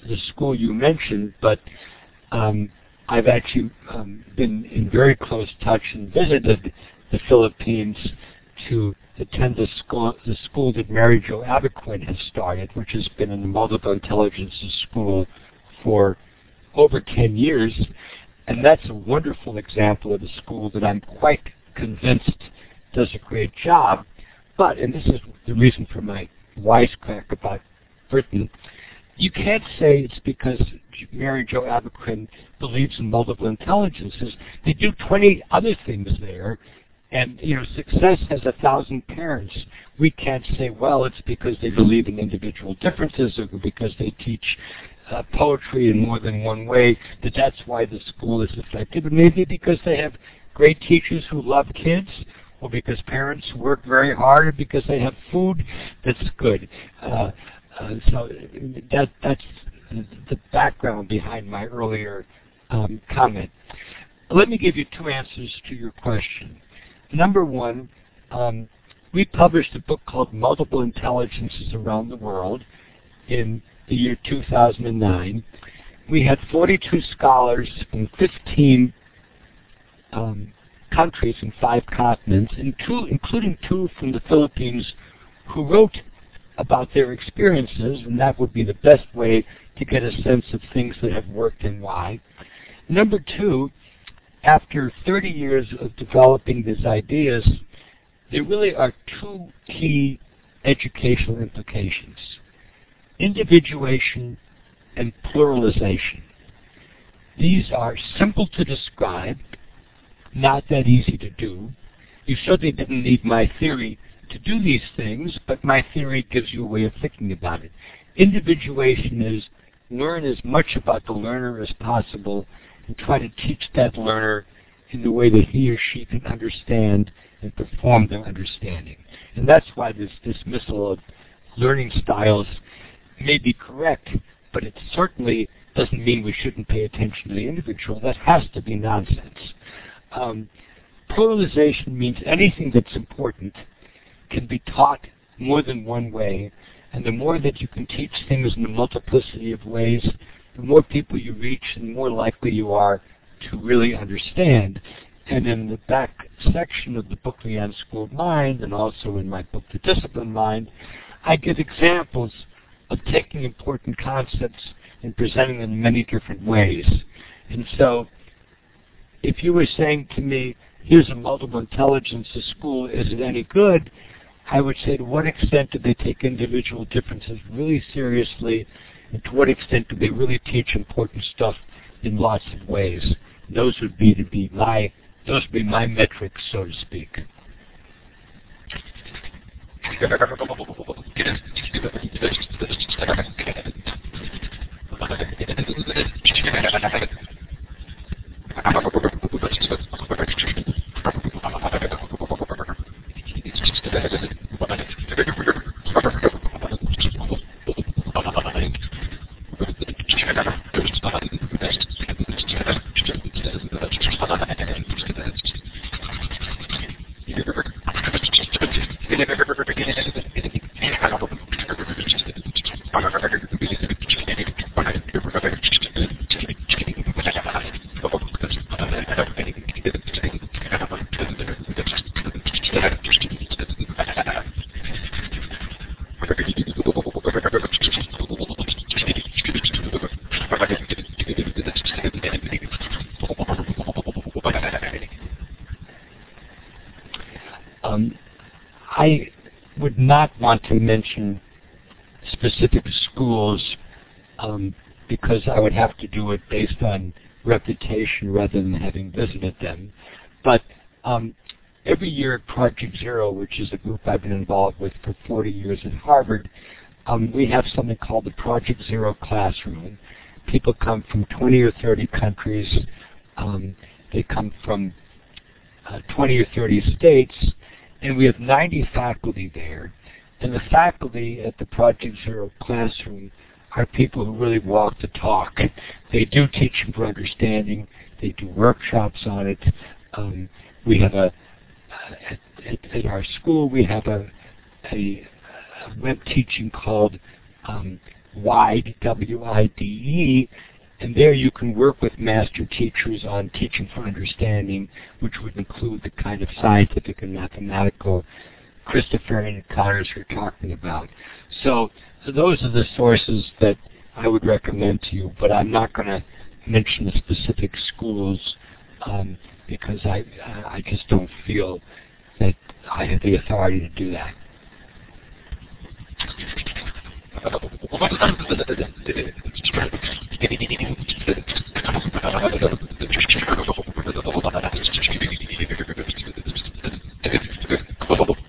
A: the school you mentioned, but um, I've actually um, been in very close touch and visited the Philippines to attend the school, the school that Mary Jo Abaquin has started, which has been in the multiple intelligences school for over 10 years. And that's a wonderful example of a school that I'm quite convinced does a great job. But, and this is the reason for my wisecrack about Britain, you can't say it's because Mary Jo Abaquin believes in multiple intelligences. They do 20 other things there, and you know, success has a thousand parents. We can't say, well, it's because they believe in individual differences or because they teach uh, poetry in more than one way, that that's why the school is effective. And maybe because they have great teachers who love kids, or because parents work very hard, or because they have food that's good. Uh, uh, so that that's the background behind my earlier um, comment. Let me give you two answers to your question. Number one, um, we published a book called Multiple Intelligences Around the World in the year 2009. We had 42 scholars from 15
B: um, countries in five continents, and two, including two from the Philippines, who wrote about their experiences, and that would be the best way to get a sense of things that have worked and why. Number two, after 30 years of developing these ideas, there really are two key educational implications. Individuation and pluralization. These are simple to describe, not that easy to do. You certainly didn't need my theory to do these things, but my theory gives you a way of thinking about it. Individuation is learn as much about the learner as possible and try to teach that learner in the way that he or she can understand and perform their understanding. And that's why this dismissal of learning styles may be correct, but it certainly doesn't mean we shouldn't pay attention to the individual. That has to be nonsense. Um, pluralization means anything that's important can be taught more than one way, and the more that you can teach things in a multiplicity of ways, the more people you reach, and the more likely you are to really understand. And in the back section of the book, The Unschooled Mind, and also in my book, The Disciplined Mind, I give examples of taking important concepts and presenting them in many different ways. And so, if you were saying to me, here's a multiple intelligence the school, is it any good? I would say to what extent do they take individual differences really seriously, and to what extent do they really teach important stuff in lots of ways? Those would be to be my those would be my metrics, so to speak. want to mention specific schools um, because I would have to do it based on reputation rather than having visited them. But um, every year at Project Zero, which is a group I've been involved with for 40 years at Harvard, um, we have something called the Project Zero Classroom. People come from 20 or 30 countries. Um, they come from uh, 20 or 30 states, and we have 90 faculty there. And the faculty at the Project Zero Classroom are people who really walk the talk. They do teaching for understanding. They do workshops on it. Um, we have a uh, at, at, at, our school we have a, a, a web teaching called um, WIDE W-I-D-E, and there you can work with master teachers on teaching for understanding, which would include the kind of scientific and mathematical Christopher and Connors are talking about. So, so those are the sources that I would recommend to you, but I'm not going to mention the specific schools um, because I, I just don't feel that I have the authority to do that.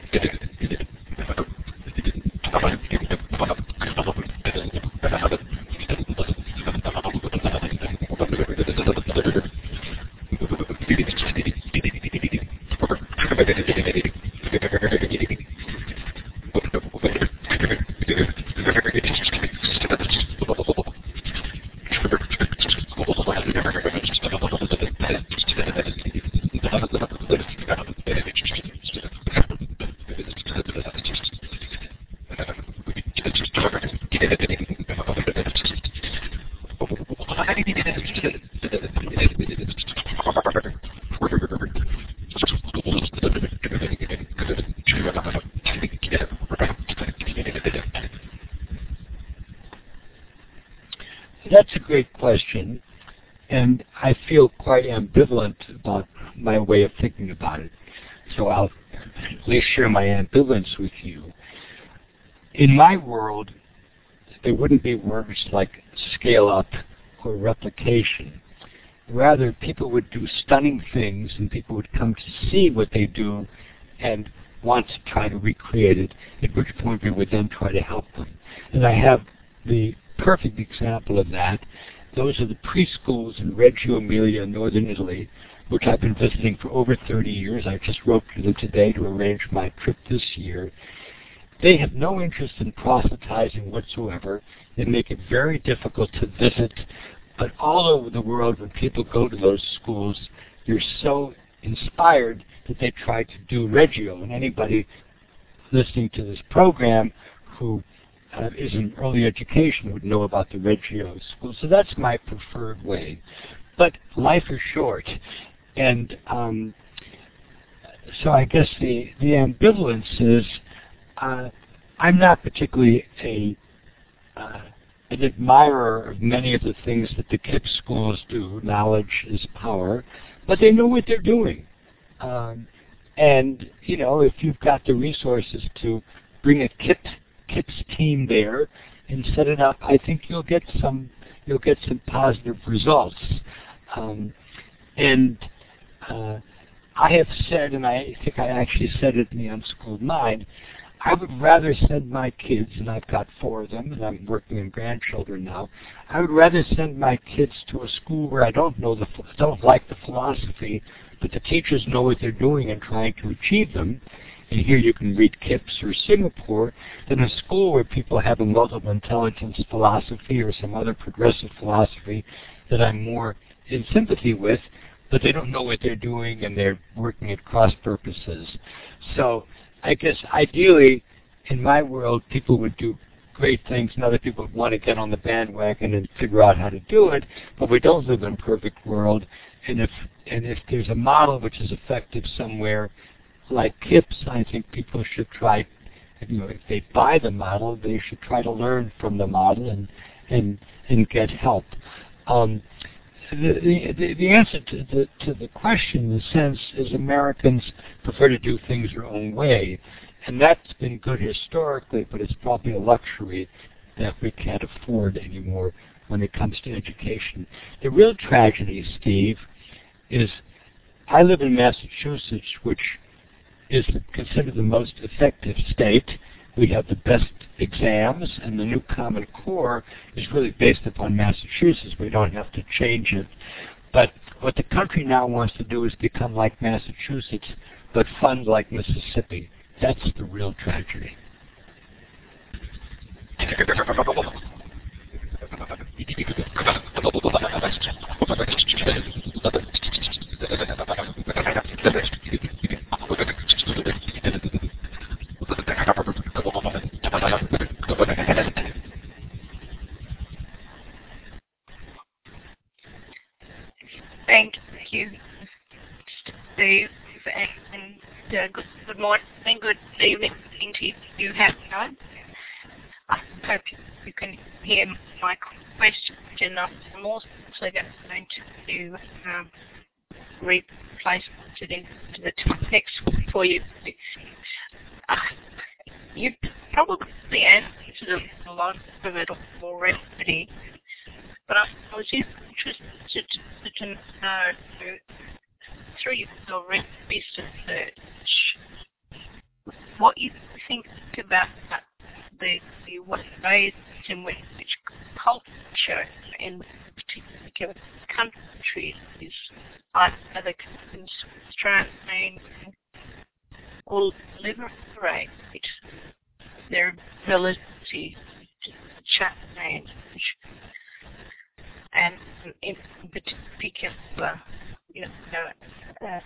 B: ambivalent about my way of thinking about it. So I'll at least share my ambivalence with you. In my world, there wouldn't be words like scale up or replication. Rather, people would do stunning things and people would come to see what they do and want to try to recreate it, at which point we would then try to help them. And I have the perfect example of that. Those are the preschools in Reggio Emilia, northern Italy, which I've been visiting for over 30 years. I just wrote to them today to arrange my trip this year. They have no interest in proselytizing whatsoever. They make it very difficult to visit. But all over the world, when people go to those schools, they're so inspired that they try to do Reggio. And anybody listening to this program who uh, is in early education would know about the Reggio school. So that's my preferred way. But life is short, and um, so I guess the the ambivalence is uh, I'm not particularly a uh, an admirer of many of the things that the KIPP schools do. Knowledge is power, but they know what they're doing. Um, and you know, if you've got the resources to bring a KIPP KIPP's team there and set it up, I think you'll get some you'll get some positive results. Um, and uh, I have said, and I think I actually said it in the Unschooled Mind, I would rather send my kids, and I've got four of them, and I'm working in grandchildren now. I would rather send my kids to a school where I don't know the don't like the philosophy, but the teachers know what they're doing and trying to achieve them, and here you can read KIPP's or Singapore, than a school where people have a multiple intelligence philosophy or some other progressive philosophy that I'm more in sympathy with, but they don't know what they're doing and they're working at cross purposes. So I guess ideally, in my world, people would do great things and other people would want to get on the bandwagon and figure out how to do it, but we don't live in a perfect world. And if and if there's a model which is effective somewhere, like KIPP's, I think people should try, you know, if they buy the model, they should try to learn from the model and and and get help. Um, the, the, the answer to the, to the question, in a sense, is Americans prefer to do things their own way. And that's been good historically, but it's probably a luxury that we can't afford anymore when it comes to education. The real tragedy, Steve, is I live in Massachusetts, which is considered the most effective state. We have the best exams, and the new Common Core is really based upon Massachusetts. We don't have to change it. But what the country now wants to do is become like Massachusetts, but fund like Mississippi. That's the real tragedy.
C: Thank you, Steve, and uh, good, good morning, good evening to you, Hannah. I hope you can hear my question. I'm also going to um, replace it into the text for you. Uh, you probably answered a lot of it already, but I was just interested to know through your research. What you think about the, the ways in which culture in particular countries is either constrain or liberate their ability to change and in particular you know, uh,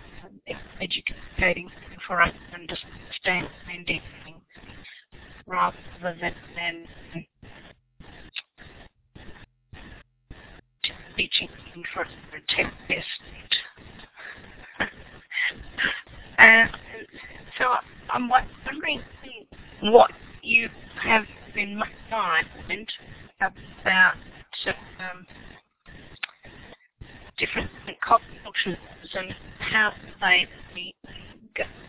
C: educating for understanding rather than, than teaching for a test. And so I'm wondering what you have in mind about um, different cultures and how they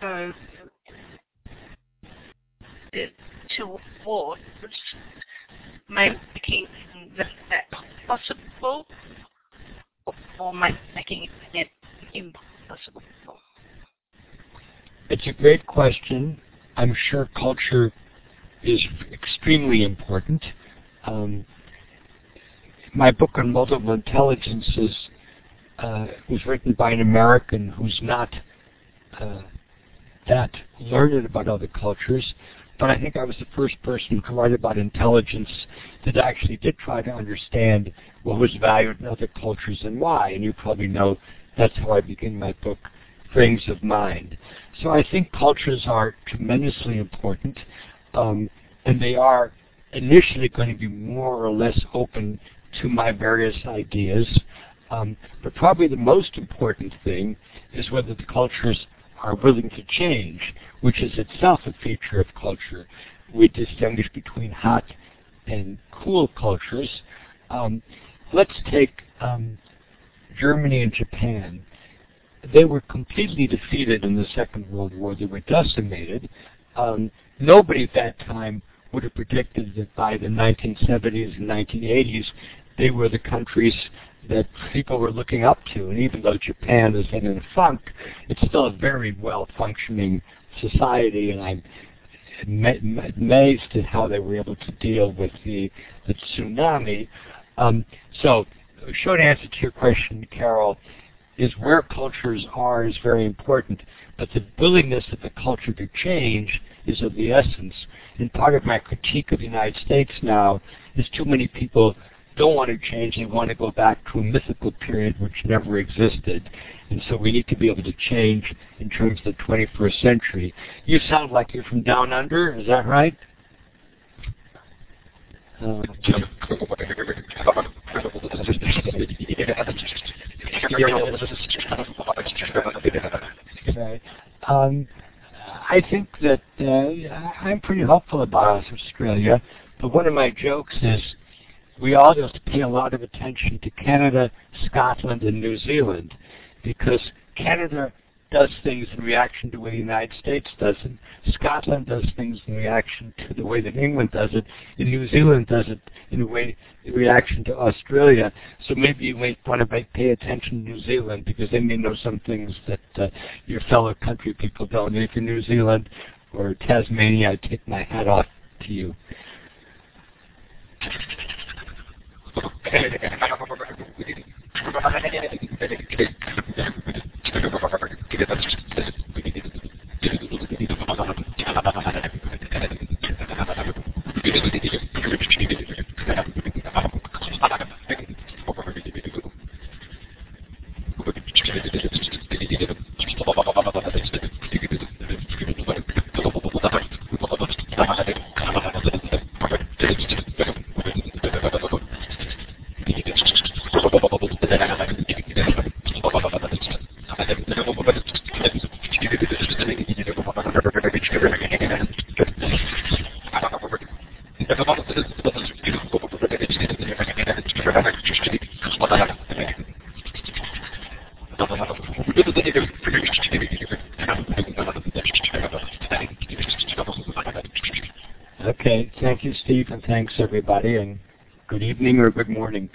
C: go towards making that possible or making it impossible?
B: It's a great question. I'm sure culture is extremely important. Um, my book on multiple intelligences uh, was written by an American who's not uh, that learned about other cultures, but I think I was the first person to write about intelligence that actually did try to understand what was valued in other cultures and why. And you probably know that's how I begin my book, Frames of Mind. So I think cultures are tremendously important, um, and they are initially going to be more or less open to my various ideas. Um, but probably the most important thing is whether the cultures are willing to change, which is itself a feature of culture. We distinguish between hot and cool cultures. Um, let's take um, Germany and Japan. They were completely defeated in the Second World War. They were decimated. Um, nobody at that time would have predicted that by the 1970s and 1980s they were the countries that people were looking up to. And even though Japan is in a funk, it's still a very well-functioning society, and I'm amazed at how they were able to deal with the, the tsunami. Um, so, short answer to your question, Carol, is where cultures are is very important, but the willingness of the culture to change is of the essence. And part of my critique of the United States now is too many people don't want to change. They want to go back to a mythical period which never existed. And so we need to be able to change in terms of the 21st century. You sound like you're from down under. Is that right? Okay. Um, I think that uh, I'm pretty hopeful about Australia, but one of my jokes is we all just pay a lot of attention to Canada, Scotland, and New Zealand because Canada does things in reaction to the way the United States does it. Scotland does things in reaction to the way that England does it. And New Zealand does it in a way in reaction to Australia. So maybe you might want to pay attention to New Zealand because they may know some things that uh, your fellow country people don't. And if you're New Zealand or Tasmania, I take my hat off to you. Okay, bubble thanks everybody, and good evening or good morning.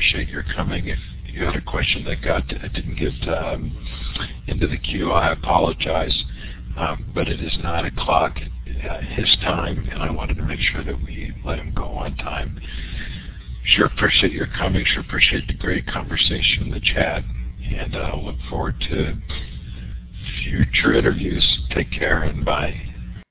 D: Appreciate your coming. If you had a question that got didn't get um, into the queue, I apologize. Um, but it is 9 o'clock uh, his time, and I wanted to make sure that we let him go on time. Sure appreciate your coming. Sure appreciate the great conversation in the chat. And uh, look forward to future interviews. Take care and bye.